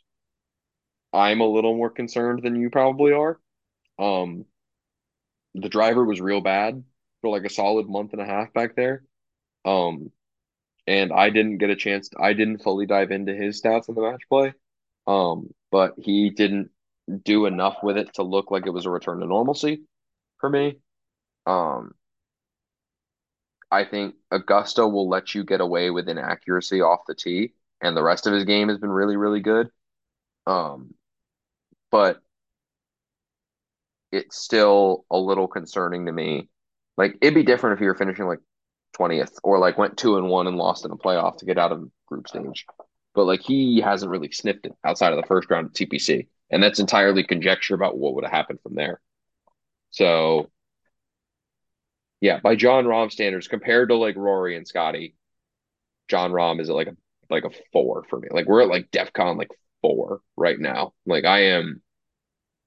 I'm a little more concerned than you probably are. Um, the driver was real bad for like a solid month and a half back there. Um, and I didn't get a chance. I didn't fully dive into his stats in the match play. Um, but he didn't do enough with it to look like it was a return to normalcy for me. Um, I think Augusta will let you get away with inaccuracy off the tee, and the rest of his game has been really, really good. Um, but it's still a little concerning to me. Like it'd be different if you were finishing like 20th or like went two and one and lost in a playoff to get out of group stage. But like he hasn't really sniffed it outside of the first round of TPC. And that's entirely conjecture about what would have happened from there. So yeah, by Jon Rahm standards, compared to like Rory and Scotty, Jon Rahm is at like a like a four for me. Like we're at like DEFCON like four right now. Like I am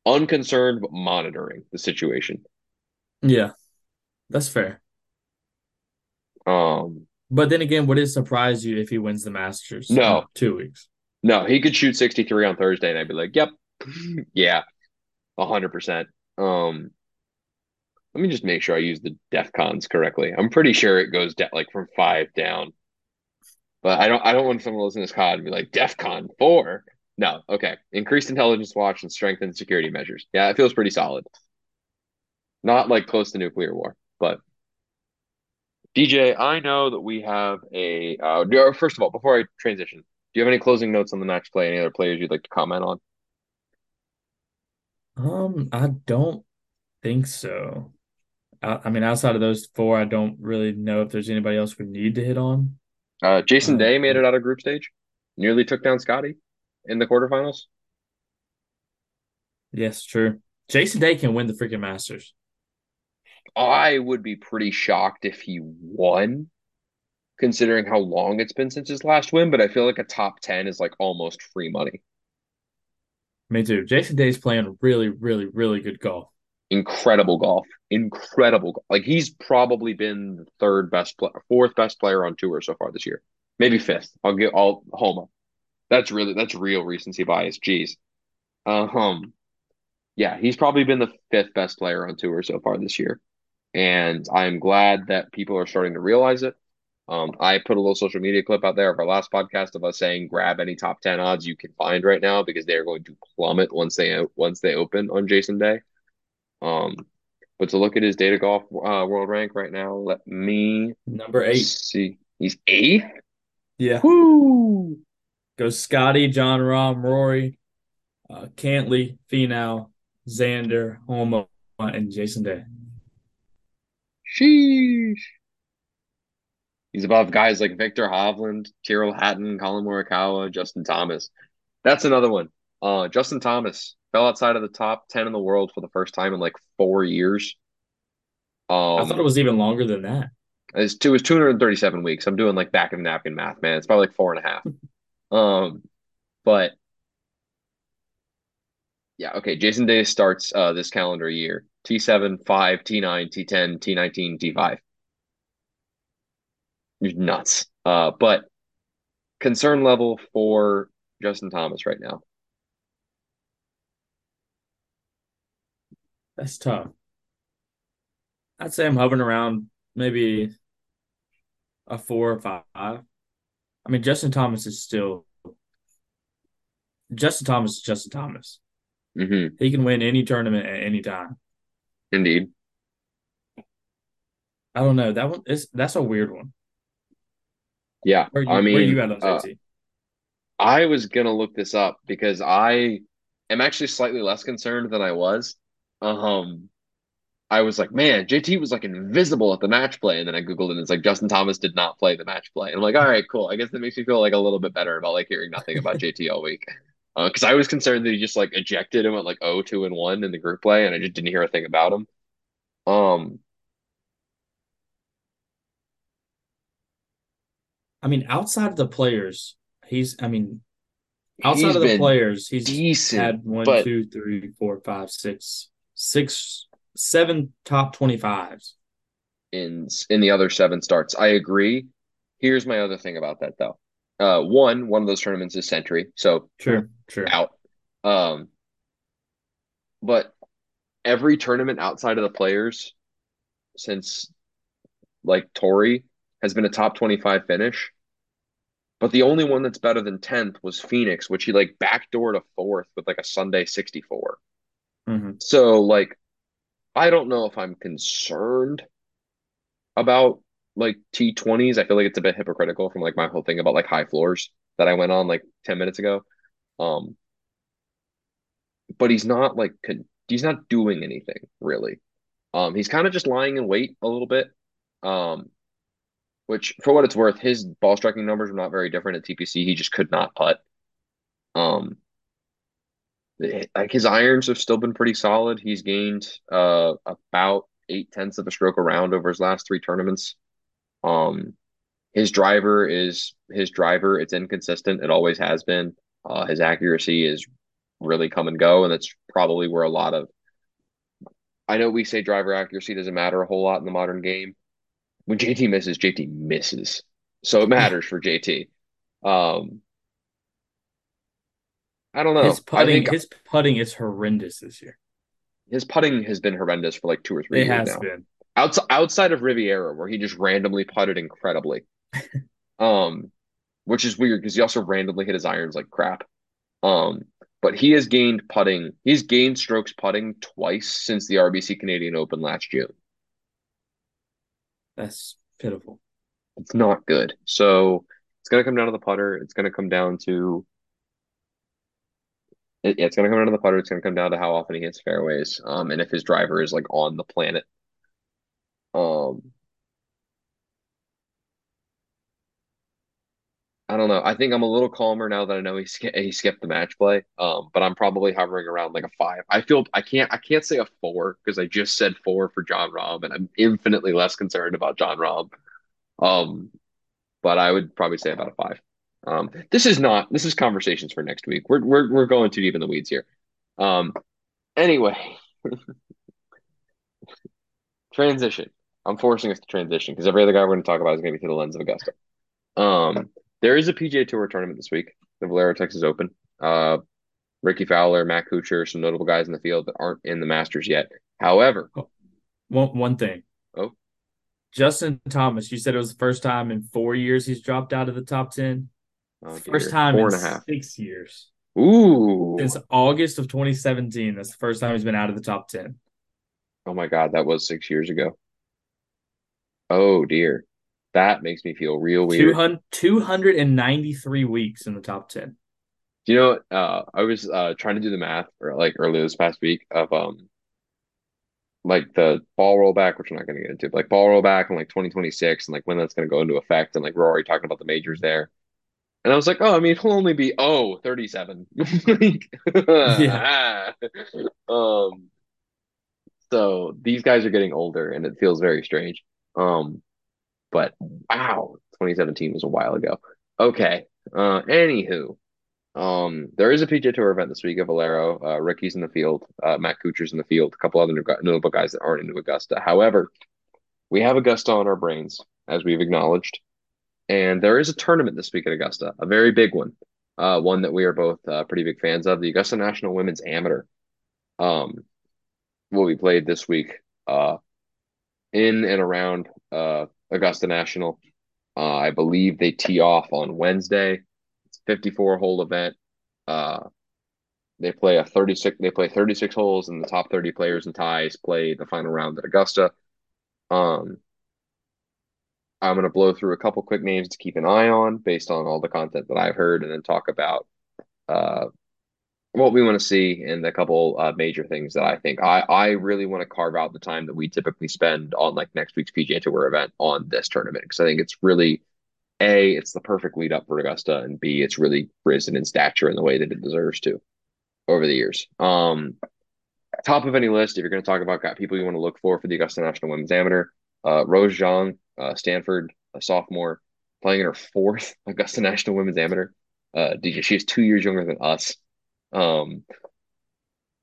unconcerned but monitoring the situation. yeah, that's fair. Um But then again, would it surprise you if he wins the Masters? No. in two weeks. No, he could shoot 63 on Thursday, and I'd be like, yep, yeah, 100%. Um, let me just make sure I use the DefCons correctly. I'm pretty sure it goes de- like from five down, but I don't. I don't want someone listening to this cod and be like "DefCon four. No, okay. Increased intelligence watch and strengthened security measures. Yeah, it feels pretty solid. Not like close to nuclear war, but DJ, I know that we have a. Uh, do- first of all, before I transition, do you have any closing notes on the match play? Any other players you'd like to comment on? Um, I don't think so. I, I mean, outside of those four, I don't really know if there's anybody else we need to hit on. Uh, Jason Uh, Day made it out of group stage, nearly took down Scotty in the quarterfinals. yes, true. Jason Day can win the freaking Masters. I would be pretty shocked if he won, considering how long it's been since his last win. But I feel like a top ten is like almost free money. Me too. Jason Day's playing really, really, really good golf. Incredible golf, incredible. Golf. Like he's probably been the third best player, fourth best player on tour so far this year, maybe fifth. I'll get all Homa. That's really that's real recency bias. Jeez. Um, yeah, he's probably been the fifth best player on tour so far this year. And I'm glad that people are starting to realize it. Um, I put a little social media clip out there of our last podcast of us saying grab any top 10 odds you can find right now because they are going to plummet once they once they open on Jason Day. Um, but to look at his data golf uh, world rank right now, let me Number eight. see. He's eighth. Yeah. Woo! Goes Scotty, Jon Rahm, Rory, uh, Cantlay, Finau, Xander, Homa, and Jason Day. Sheesh. He's above guys like Viktor Hovland, Tyrrell Hatton, Collin Morikawa, Justin Thomas. That's another one. Uh, Justin Thomas fell outside of the top 10 in the world for the first time in like four years. Um, I thought it was even longer than that. it's two, it was 237 weeks. I'm doing like back of napkin math, man. It's probably like four and a half. Um, but yeah, okay. Jason Day starts uh this calendar year. T7, 5, T9, T10, T19, T5. You're nuts. Uh, but concern level for Justin Thomas right now. That's tough. I'd say I'm hovering around maybe a four or five. I mean, Justin Thomas is still Justin Thomas is Justin Thomas. hmm He can win any tournament at any time. Indeed. I don't know. That one is that's a weird one. Yeah. Where you I where you at on uh? I was gonna look this up because I am actually slightly less concerned than I was. Um, I was like, man, JT was like invisible at the match play, and then I googled it, and it's like Justin Thomas did not play the match play, and I'm like, all right, cool. I guess that makes me feel like a little bit better about like hearing nothing about JT all week. Uh, because I was concerned that he just like ejected and went like 0, 2, and 1 in the group play, and I just didn't hear a thing about him. Um, I mean, outside of the players, he's I mean, outside he's of the players, he's decent, had one, but two, three, four, five, six, six, seven top twenty fives. in in the other seven starts. I agree. Here's my other thing about that though. Uh, one, one of those tournaments is Sentry, so True, true. out. Um, but every tournament outside of the players since like Torrey has been a top 25 finish. But the only one that's better than 10th was Phoenix, which he like backdoored a fourth with like a Sunday 64. hmm So like I don't know if I'm concerned about like T20s. I feel like it's a bit hypocritical from like my whole thing about like high floors that I went on like 10 minutes ago. Um but he's not like he's not doing anything really. Um he's kind of just lying in wait a little bit. Um which for what it's worth, his ball striking numbers were not very different at TPC. He just could not putt. Um like his irons have still been pretty solid. He's gained uh about eight tenths of a stroke around over his last three tournaments. Um, his driver is his driver. It's inconsistent. It always has been. Uh, his accuracy is really come and go, and that's probably where a lot of. I know we say driver accuracy doesn't matter a whole lot in the modern game. When JT misses, JT misses, so it matters for JT. Um, I don't know. His I putting, think his putting is horrendous this year. his putting has been horrendous for like two or three It years has now. been. Outside outside of Riviera, where he just randomly putted incredibly, um, which is weird because he also randomly hit his irons like crap. Um, but he has gained putting. He's gained strokes putting twice since the RBC Canadian Open last June. That's pitiful. It's not good. So it's gonna come down to the putter. It's gonna come down to. It, it's gonna come down to the putter. It's gonna come down to how often he hits fairways, um, and if his driver is like on the planet. Um, I don't know. I think I'm a little calmer now that I know he sk- he skipped the match play. Um, but I'm probably hovering around like a five. I feel I can't I can't say a four because I just said four for Jon Rahm, and I'm infinitely less concerned about Jon Rahm. Um, but I would probably say about a five. Um, this is not this is conversations for next week. We're we're we're going too deep in the weeds here. Um, anyway, transition. I'm forcing us to transition because every other guy we're going to talk about is going to be through the lens of Augusta. Um, there is a PGA Tour tournament this week, the Valero Texas Open. Uh, Rickie Fowler, Matt Kuchar, some notable guys in the field that aren't in the Masters yet. However, oh, one one thing. Oh, Justin Thomas, you said it was the first time in four years he's dropped out of the top ten. oh First dear. time Four in and a half. six years. Ooh. Since August of 2017. That's the first time he's been out of the top 10. Oh my God, that was six years ago. Oh dear. That makes me feel real weird. 200, 293 weeks in the top 10. Do you know, uh, I was uh trying to do the math or like earlier this past week of um like the ball rollback, which I'm not gonna get into, but like ball rollback in like 2026 and like when that's gonna go into effect and like we're already talking about the majors there. And I was like, oh, I mean, it'll only be oh 37. Like, Yeah. um so these guys are getting older and it feels very strange. Um but wow, 2017 was a while ago. Okay. Uh anywho. Um, there is a PGA Tour event this week at Valero. Uh, Rickie's in the field. Uh, Matt Kuchar's in the field. A couple other notable guys that aren't into Augusta. However, we have Augusta on our brains, as we've acknowledged, and there is a tournament this week at Augusta, a very big one, uh, one that we are both uh, pretty big fans of, the Augusta National Women's Amateur. Um, will be played this week, uh, in and around uh Augusta National. Uh, I believe they tee off on Wednesday. It's 54 hole event. Uh, they play a 36. They play 36 holes, and the top 30 players and ties play the final round at Augusta. Um, I'm gonna blow through a couple quick names to keep an eye on based on all the content that I've heard, and then talk about uh what we want to see and a couple uh, major things that I think I I really want to carve out the time that we typically spend on like next week's PGA Tour event on this tournament because I think it's really a, it's the perfect lead up for Augusta, and B, it's really risen in stature in the way that it deserves to over the years. Um, top of any list, if you're going to talk about got people you want to look for for the Augusta National Women's Amateur, uh, Rose Zhang, uh, Stanford, a sophomore, playing in her fourth Augusta National Women's Amateur. Uh, DJ, she is two years younger than us. Um,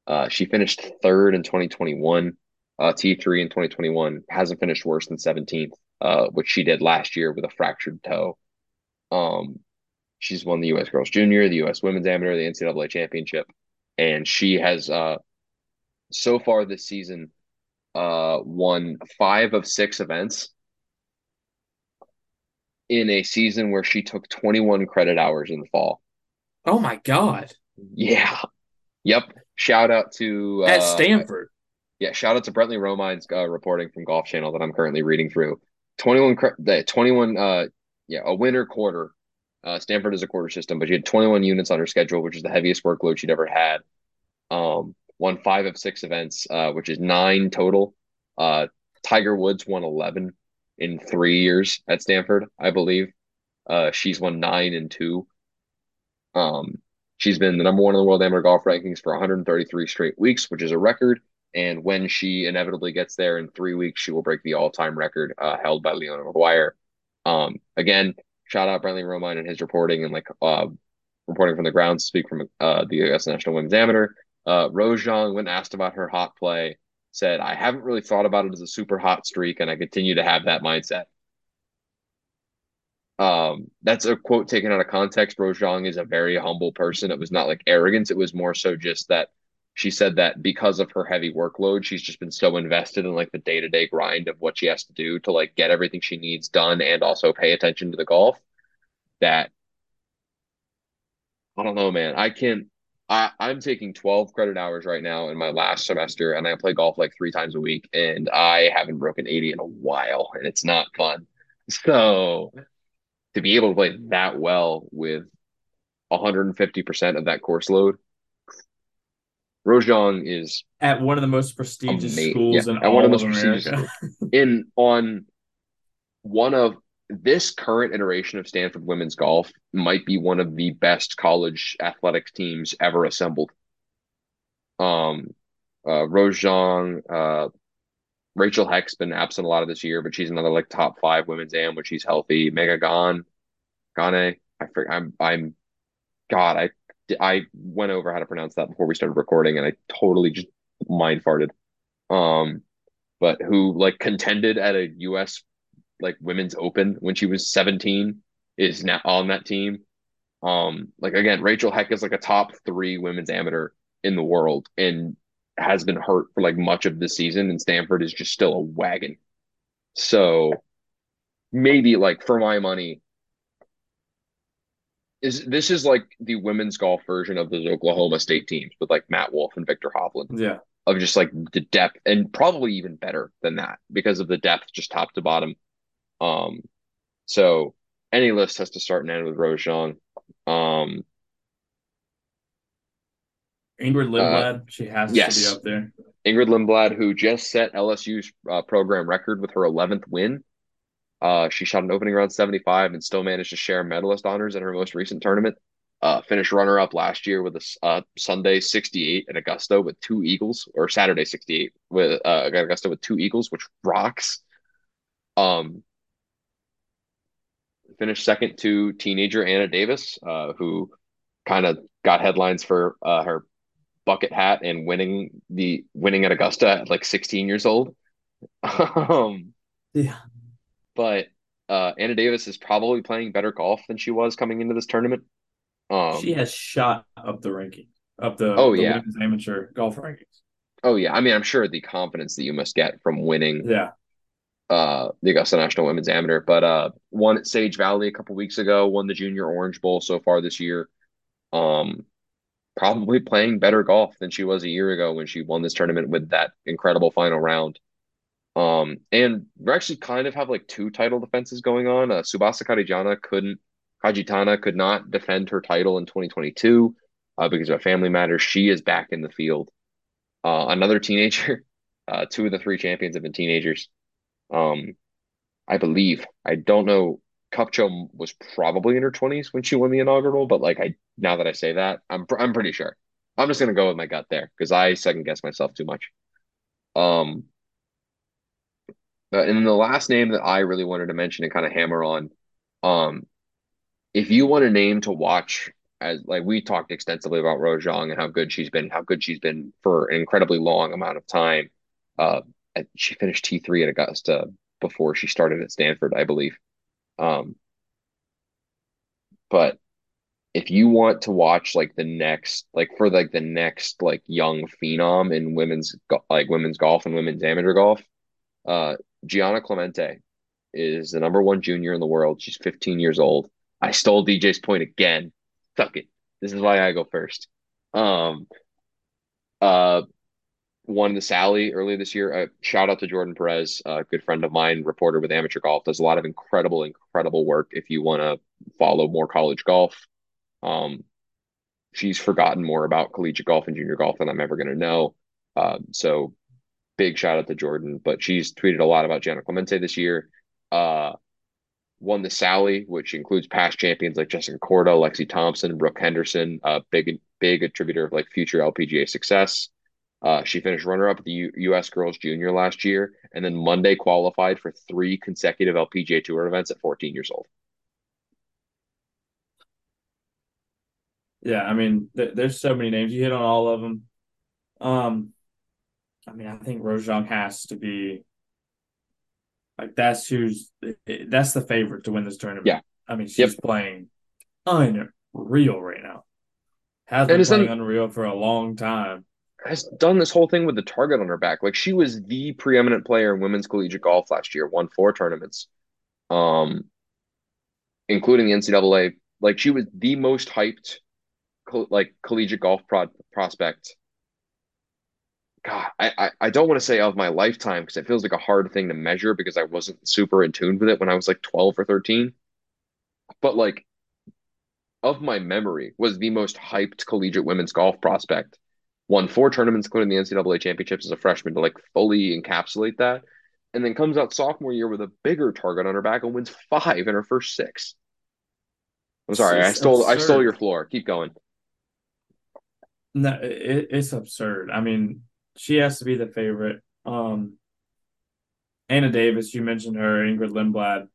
uh, she finished third in 2021, uh, T3 in 2021, hasn't finished worse than 17th uh, which she did last year with a fractured toe. Um, she's won the U.S. Girls Junior, the U.S. Women's Amateur, the NCAA Championship, and she has uh, so far this season uh, won five of six events in a season where she took 21 credit hours in the fall. Oh my god! Yeah. Yep. Shout out to at Stanford. Yeah, shout out to Brentley Romine's uh, reporting from Golf Channel that I'm currently reading through. 21 the 21 uh yeah a winter quarter uh stanford is a quarter system but she had 21 units on her schedule which is the heaviest workload she'd ever had um won five of six events uh which is nine total uh tiger woods won 11 in three years at stanford i believe uh she's won nine and two um she's been the number one in the world amateur golf rankings for 133 straight weeks which is a record and when she inevitably gets there in three weeks, she will break the all-time record uh, held by Leona Maguire. Um, again, shout out Brentley Romine and his reporting and like uh, reporting from the ground. Speak from uh, the U.S. National Women's Amateur. Uh, Rose Zhang, when asked about her hot play, said, "I haven't really thought about it as a super hot streak, and I continue to have that mindset." Um, that's a quote taken out of context. Zhang is a very humble person. It was not like arrogance. It was more so just that she said that because of her heavy workload, she's just been so invested in like the day to day grind of what she has to do to like get everything she needs done and also pay attention to the golf that I don't know, man. I can I, I'm taking 12 credit hours right now in my last semester and I play golf like three times a week and I haven't broken 80 in a while and it's not fun. So to be able to play that well with 150% of that course load Zhang is at one of the most prestigious schools yeah, in at one of the most prestigious in on one of this current iteration of Stanford women's golf might be one of the best college athletics teams ever assembled. Um, uh, Zhang, uh, Rachel Heck's been absent a lot of this year, but she's another like top five women's am when she's healthy. Megha Gone, Gane, I forget, I'm, I'm, God, I, I went over how to pronounce that before we started recording, and I totally just mind farted. Um, but who like contended at a U.S. like women's open when she was 17 is now on that team. Um, like again, Rachel Heck is like a top three women's amateur in the world and has been hurt for like much of the season, and Stanford is just still a wagon. So maybe like for my money, is this is like the women's golf version of those Oklahoma State teams with like Matt Wolff and Viktor Hovland. Yeah. Of just like the depth and probably even better than that because of the depth just top to bottom. Um so any list has to start and end with Zhang. Um Ingrid Lindblad, uh, she has yes. to be up there. Ingrid Lindblad, who just set LSU's uh, program record with her 11th win. Uh, she shot an opening round 75 and still managed to share medalist honors in her most recent tournament. Uh, finished runner up last year with a uh, Sunday 68 at Augusta with two Eagles, or Saturday 68 with uh, Augusta with two Eagles, which rocks. Um, finished second to teenager Anna Davis, uh, who kind of got headlines for uh, her bucket hat and winning the winning at Augusta at like 16 years old. um, yeah. But uh, Anna Davis is probably playing better golf than she was coming into this tournament. Um, she has shot up the ranking, up the oh the yeah amateur golf rankings. Oh yeah, I mean I'm sure the confidence that you must get from winning yeah uh the Augusta National Women's Amateur, but uh won at Sage Valley a couple weeks ago, won the Junior Orange Bowl so far this year. Um, probably playing better golf than she was a year ago when she won this tournament with that incredible final round. Um, and we actually kind of have like two title defenses going on. Uh, Karijana couldn't, Kajitani could not defend her title in 2022 uh, because of a family matter. She is back in the field. Uh, another teenager, uh, two of the three champions have been teenagers. Um, I believe. I don't know Kupcho was probably in her 20s when she won the inaugural, but like I now that I say that, I'm I'm pretty sure. I'm just gonna go with my gut there because I second guess myself too much. Um, and the last name that I really wanted to mention and kind of hammer on, um, if you want a name to watch, as like we talked extensively about Zhang and how good she's been, how good she's been for an incredibly long amount of time. Uh, she finished T three at Augusta before she started at Stanford, I believe. Um, but if you want to watch like the next, like for like the next like young phenom in women's like women's golf and women's amateur golf, uh, Gianna Clemente is the number one junior in the world. She's 15 years old. I stole DJ's point again. Fuck it. This is why I go first. Um, uh, won the Sally earlier this year. Uh, shout out to Jordan Perez, a good friend of mine, reporter with Amateur Golf. Does a lot of incredible, incredible work. If you want to follow more college golf, um, she's forgotten more about collegiate golf and junior golf than I'm ever going to know. Uh, so big shout out to Jordan. But she's tweeted a lot about Gianna Clemente this year. Uh, won the Sally, which includes past champions like Jessica Korda, Lexi Thompson, Brooke Henderson, a big big attributor of like future LPGA success. Uh, she finished runner up at the U- U.S. Girls Junior last year, and then Monday qualified for three consecutive LPGA Tour events at 14 years old. Yeah, I mean, th- there's so many names. You hit on all of them. Um, I mean, I think Rose Zhang has to be like that's who's that's the favorite to win this tournament. Yeah, I mean, she's yep. playing unreal right now. Has been playing unreal for a long time has done this whole thing with the target on her back. Like she was the preeminent player in women's collegiate golf last year, won four tournaments, um, including the NCAA. Like she was the most hyped, co- like collegiate golf pro- prospect. God, I, I, I don't want to say of my lifetime because it feels like a hard thing to measure because I wasn't super in tune with it when I was like 12 or 13. But like of my memory was the most hyped collegiate women's golf prospect won four tournaments, including the NCAA championships as a freshman, to like fully encapsulate that. and then comes out sophomore year with a bigger target on her back and wins five in her first six. I'm It's sorry, I just stole I stole your floor. Keep going. No, it, it's absurd. I mean, she has to be the favorite. Um, Anna Davis, you mentioned her, Ingrid Lindblad.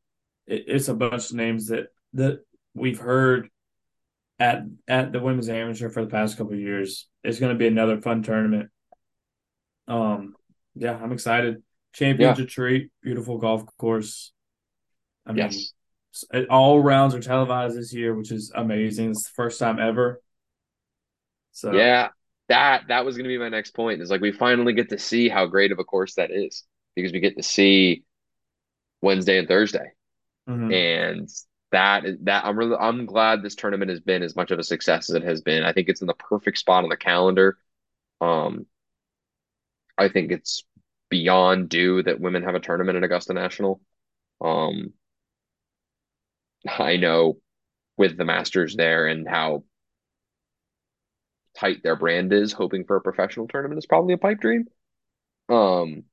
It, it's a bunch of names that that we've heard at at the women's amateur for the past couple of years. It's going to be another fun tournament. Um, yeah, I'm excited. Yeah. Championship treat, beautiful golf course. I mean, Yes. all rounds are televised this year, which is amazing. It's the first time ever. So, Yeah. That that was gonna be my next point. Is like we finally get to see how great of a course that is because we get to see Wednesday and Thursday. mhm. And that that I'm really I'm glad this tournament has been as much of a success as it has been. I think it's in the perfect spot on the calendar. Um, I think it's beyond due that women have a tournament at Augusta National. Um, I know with the Masters there and how tight their brand is, hoping for a professional tournament is probably a pipe dream. Um,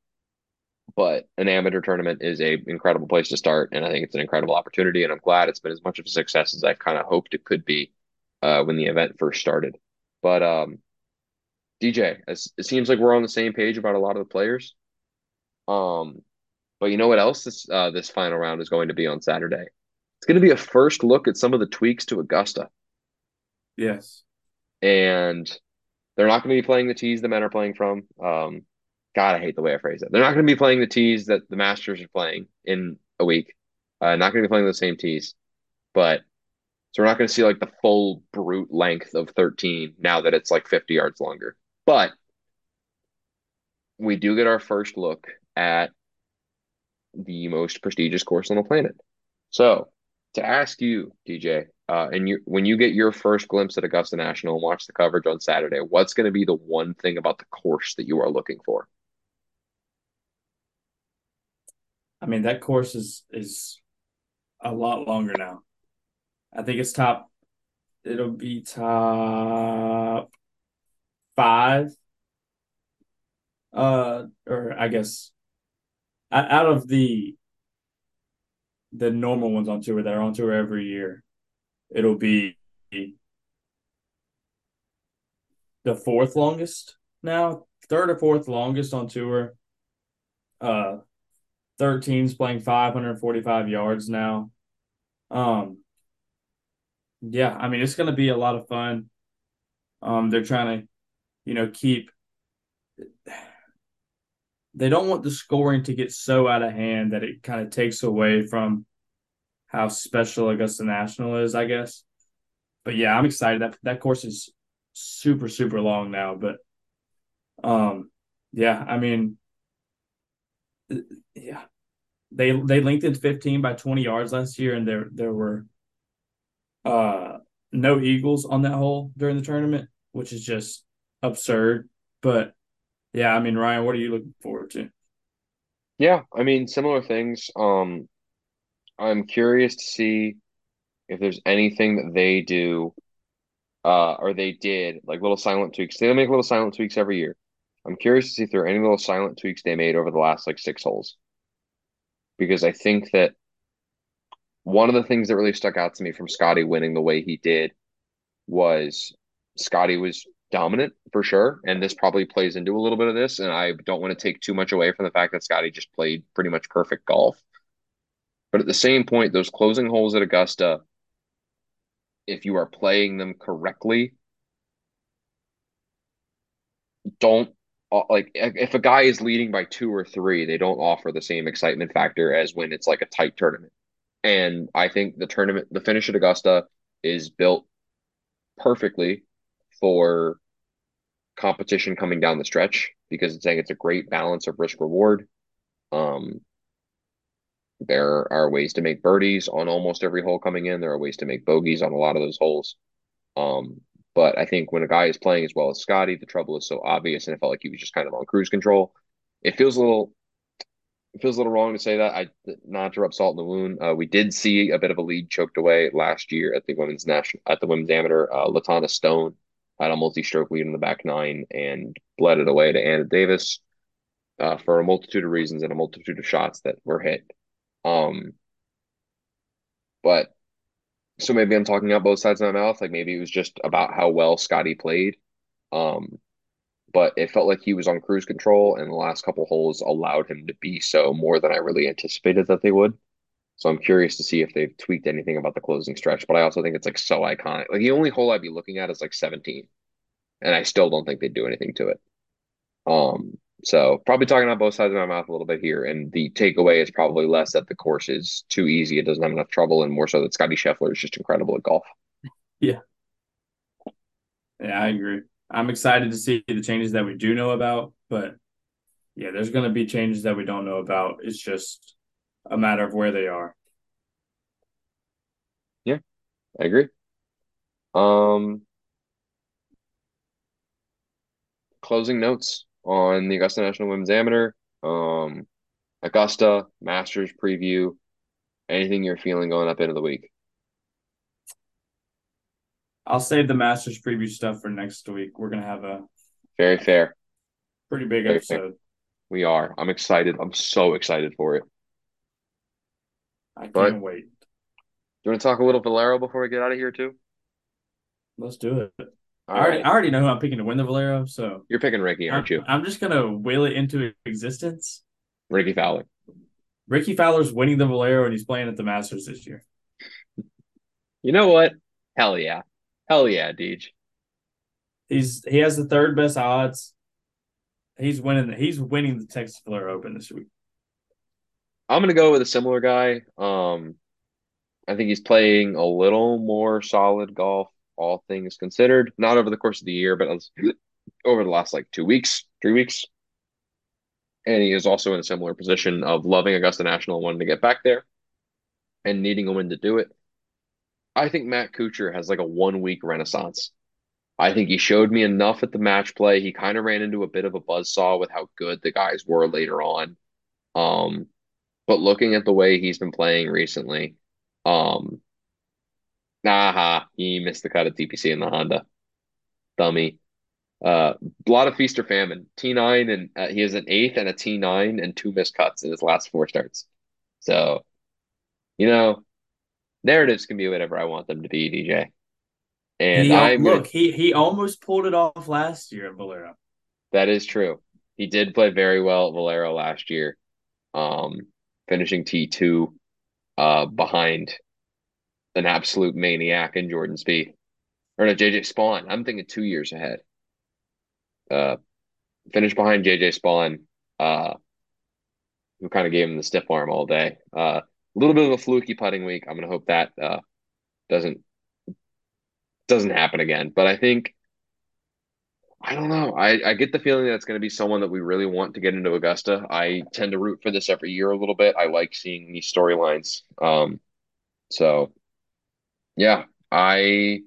but an amateur tournament is a incredible place to start, and I think it's an incredible opportunity, and I'm glad it's been as much of a success as I kind of hoped it could be uh, when the event first started. But um, DJ, it seems like we're on the same page about a lot of the players. Um, but you know what else this uh, this final round is going to be on Saturday? It's going to be a first look at some of the tweaks to Augusta, yes. and they're not going to be playing the tees the men are playing from. Um, God, I hate the way I phrase it. They're not going to be playing the tees that the Masters are playing in a week. Uh, not going to be playing the same tees, but so we're not going to see like the full brute length of 13 now that it's like 50 yards longer. But we do get our first look at the most prestigious course on the planet. So to ask you, DJ, uh, and you when you get your first glimpse at Augusta National and watch the coverage on Saturday, what's going to be the one thing about the course that you are looking for? I mean, that course is is a lot longer now. I think it's top. It'll be top five. Uh, or I guess out of the the normal ones on tour that are on tour every year, it'll be the fourth longest now, third or fourth longest on tour. Uh, 13's playing 545 yards now. Um, yeah, I mean it's going to be a lot of fun. Um, they're trying to, you know, keep. They don't want the scoring to get so out of hand that it kind of takes away from how special Augusta National is, I guess. But yeah, I'm excited. That that course is super super long now, but um, yeah, I mean, yeah, they they lengthened 15 by 20 yards last year, and there there were uh no eagles on that hole during the tournament, which is just absurd. But yeah, I mean, Ryan, what are you looking forward to? Yeah, I mean, similar things. Um, I'm curious to see if there's anything that they do, uh, or they did, like little silent tweaks. They make little silent tweaks every year. I'm curious to see if there are any little silent tweaks they made over the last like six holes. Because I think that one of the things that really stuck out to me from Scotty winning the way he did was Scotty was dominant for sure. And this probably plays into a little bit of this. And I don't want to take too much away from the fact that Scotty just played pretty much perfect golf. But at the same point, those closing holes at Augusta, if you are playing them correctly, don't like if a guy is leading by two or three, they don't offer the same excitement factor as when it's like a tight tournament. And I think the tournament, the finish at Augusta is built perfectly for competition coming down the stretch because it's saying it's a great balance of risk reward. Um, there are ways to make birdies on almost every hole coming in. There are ways to make bogeys on a lot of those holes. Um, but I think when a guy is playing as well as Scotty, the trouble is so obvious, and it felt like he was just kind of on cruise control. It feels a little, it feels a little wrong to say that. I not to rub salt in the wound. Uh, we did see a bit of a lead choked away last year at the women's national at the women's amateur. Uh, Latanna Stone had a multi-stroke lead in the back nine and bled it away to Anna Davis. uh, for a multitude of reasons and a multitude of shots that were hit. Um, but so maybe I'm talking out both sides of my mouth. Like maybe it was just about how well Scotty played. Um, but it felt like he was on cruise control, and the last couple holes allowed him to be so more than I really anticipated that they would. So I'm curious to see if they've tweaked anything about the closing stretch. But I also think it's like so iconic. Like the only hole I'd be looking at is like 17, and I still don't think they'd do anything to it. Um, so probably talking out both sides of my mouth a little bit here, and the takeaway is probably less that the course is too easy; it doesn't have enough trouble, and more so that Scottie Scheffler is just incredible at golf. Yeah, yeah, I agree. I'm excited to see the changes that we do know about, but yeah, there's going to be changes that we don't know about. It's just a matter of where they are. Yeah, I agree. Um, closing notes on the Augusta National Women's Amateur, um, Augusta Masters preview. Anything you're feeling going up into the week? I'll save the Masters preview stuff for next week. We're gonna have a very fair, pretty big very episode. Fair. We are. I'm excited. I'm so excited for it. I can't but, wait. Do you want to talk a little Valero before we get out of here too? Let's do it. I already, right. I already know who I'm picking to win the Valero. So you're picking Rickie, aren't you? I'm just gonna will it into existence. Rickie Fowler. Rickie Fowler's winning the Valero and he's playing at the Masters this year. You know what? Hell yeah. Hell yeah, Deej. He's he has the third best odds. He's winning. The, he's winning the Texas Valero Open this week. I'm gonna go with a similar guy. Um, I think he's playing a little more solid golf, all things considered. Not over the course of the year, but over the last like two weeks, three weeks. And he is also in a similar position of loving Augusta National, wanting to get back there, and needing a win to do it. I think Matt Kuchar has like a one week renaissance. I think he showed me enough at the match play. He kind of ran into a bit of a buzz saw with how good the guys were later on. Um, but looking at the way he's been playing recently, um, nah, he missed the cut at TPC in the Honda. Dummy. Uh, a lot of feast or famine. T9 and uh, he has an eighth and a T9 and two missed cuts in his last four starts. So, you know, narratives can be whatever I want them to be, DJ. And I look, gonna, he he almost pulled it off last year at Valero. That is true. He did play very well at Valero last year, um, finishing T two, uh, behind an absolute maniac in Jordan Spieth or no JJ Spaun. I'm thinking two years ahead. Uh, finished behind JJ Spaun, uh, who kind of gave him the stiff arm all day. Uh, a little bit of a fluky putting week. I'm to hope that uh, doesn't doesn't happen again. But I think I don't know. I, I get the feeling that it's going to be someone that we really want to get into Augusta. I tend to root for this every year a little bit. I like seeing these storylines. Um, so yeah, I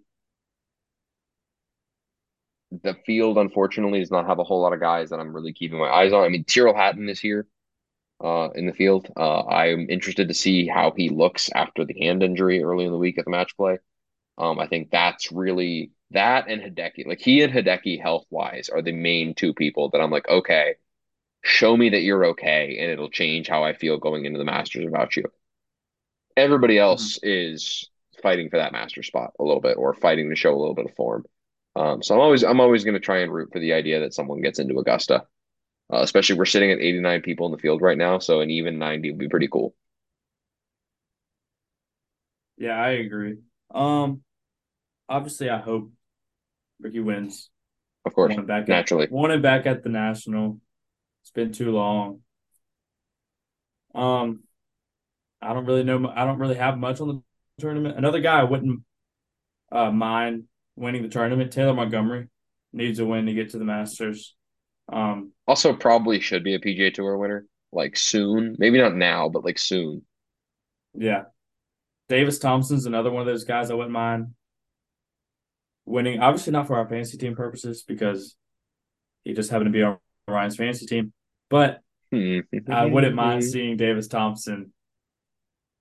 the field unfortunately does not have a whole lot of guys that I'm really keeping my eyes on. I mean, Tyrrell Hatton is here uh, in the field. Uh, I'm interested to see how he looks after the hand injury early in the week at the match play. Um, I think that's really that and Hideki. Like he and Hideki health wise are the main two people that I'm like, okay, show me that you're okay, and it'll change how I feel going into the Masters about you. Everybody mm-hmm. else mm-hmm. is fighting for that master spot a little bit or fighting to show a little bit of form. Um, so I'm always I'm always going to try and root for the idea that someone gets into Augusta. Uh, especially we're sitting at 89 people in the field right now, so an even 90 would be pretty cool. Yeah, I agree. Um, obviously, I hope Rickie wins. Of course, one back naturally, at, and back at the national. It's been too long. Um, I don't really know. I don't really have much on the tournament. Another guy I wouldn't uh, mind winning the tournament. Taylor Montgomery needs a win to get to the Masters. Um, also, probably should be a PGA Tour winner, like soon. Maybe not now, but like soon. Yeah, Davis Thompson's another one of those guys I wouldn't mind winning. Obviously, not for our fantasy team purposes because he just happened to be on Ryan's fantasy team. But I wouldn't mind seeing Davis Thompson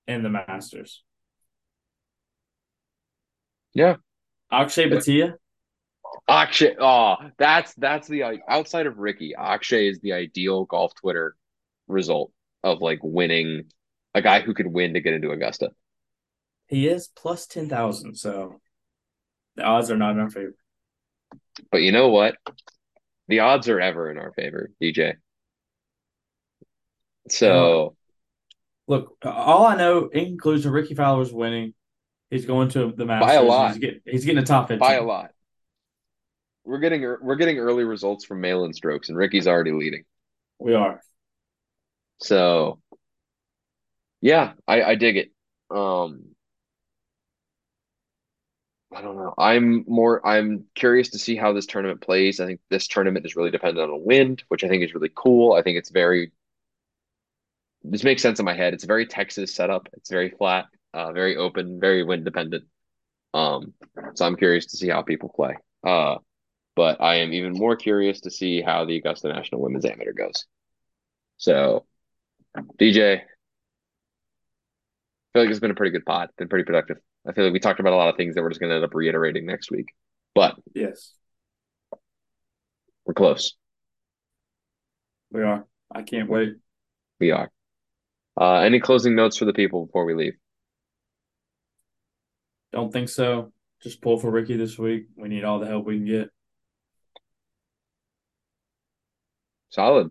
in the Masters. Yeah. Akshay Bhatia Akshay. Oh, that's that's the outside of Rickie. Akshay is the ideal golf Twitter result of like winning a guy who could win to get into Augusta. He is plus ten thousand, so the odds are not in our favor. But you know what? The odds are ever in our favor, DJ. So, look, all I know in conclusion, Rickie Fowler's winning. He's going to the Masters. By a lot. He's getting, he's getting a top 15. By a lot. We're getting we're getting early results from mail strokes, and Rickie's already leading. We are. So, yeah, I, I dig it. Um, I don't know. I'm more. I'm curious to see how this tournament plays. I think this tournament is really dependent on a wind, which I think is really cool. I think it's very. This makes sense in my head. It's a very Texas setup. It's very flat, uh, very open, very wind dependent. Um, so I'm curious to see how people play. Uh, but I am even more curious to see how the Augusta National Women's Amateur goes. So, DJ, I feel like it's been a pretty good pod. Been pretty productive. I feel like we talked about a lot of things that we're just going to end up reiterating next week. But yes, we're close. We are. I can't wait. We are. Uh, any closing notes for the people before we leave? Don't think so. Just pull for Rickie this week. We need all the help we can get. Solid.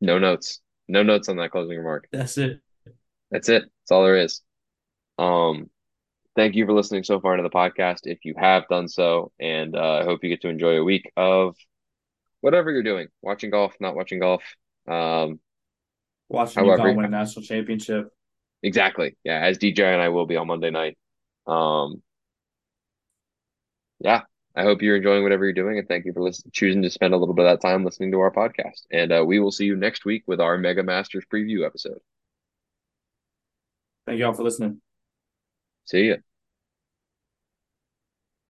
No notes. No notes on that closing remark. That's it. That's it. That's all there is. Um, thank you for listening so far into the podcast. If you have done so, and uh, I hope you get to enjoy a week of whatever you're doing, watching golf, not watching golf. Um, watching UConn win a national championship. Exactly. Yeah, as DJ and I will be on Monday night. Um, yeah, I hope you're enjoying whatever you're doing, and thank you for listening, choosing to spend a little bit of that time listening to our podcast. And uh, we will see you next week with our Mega Masters preview episode. Thank you all for listening. See ya.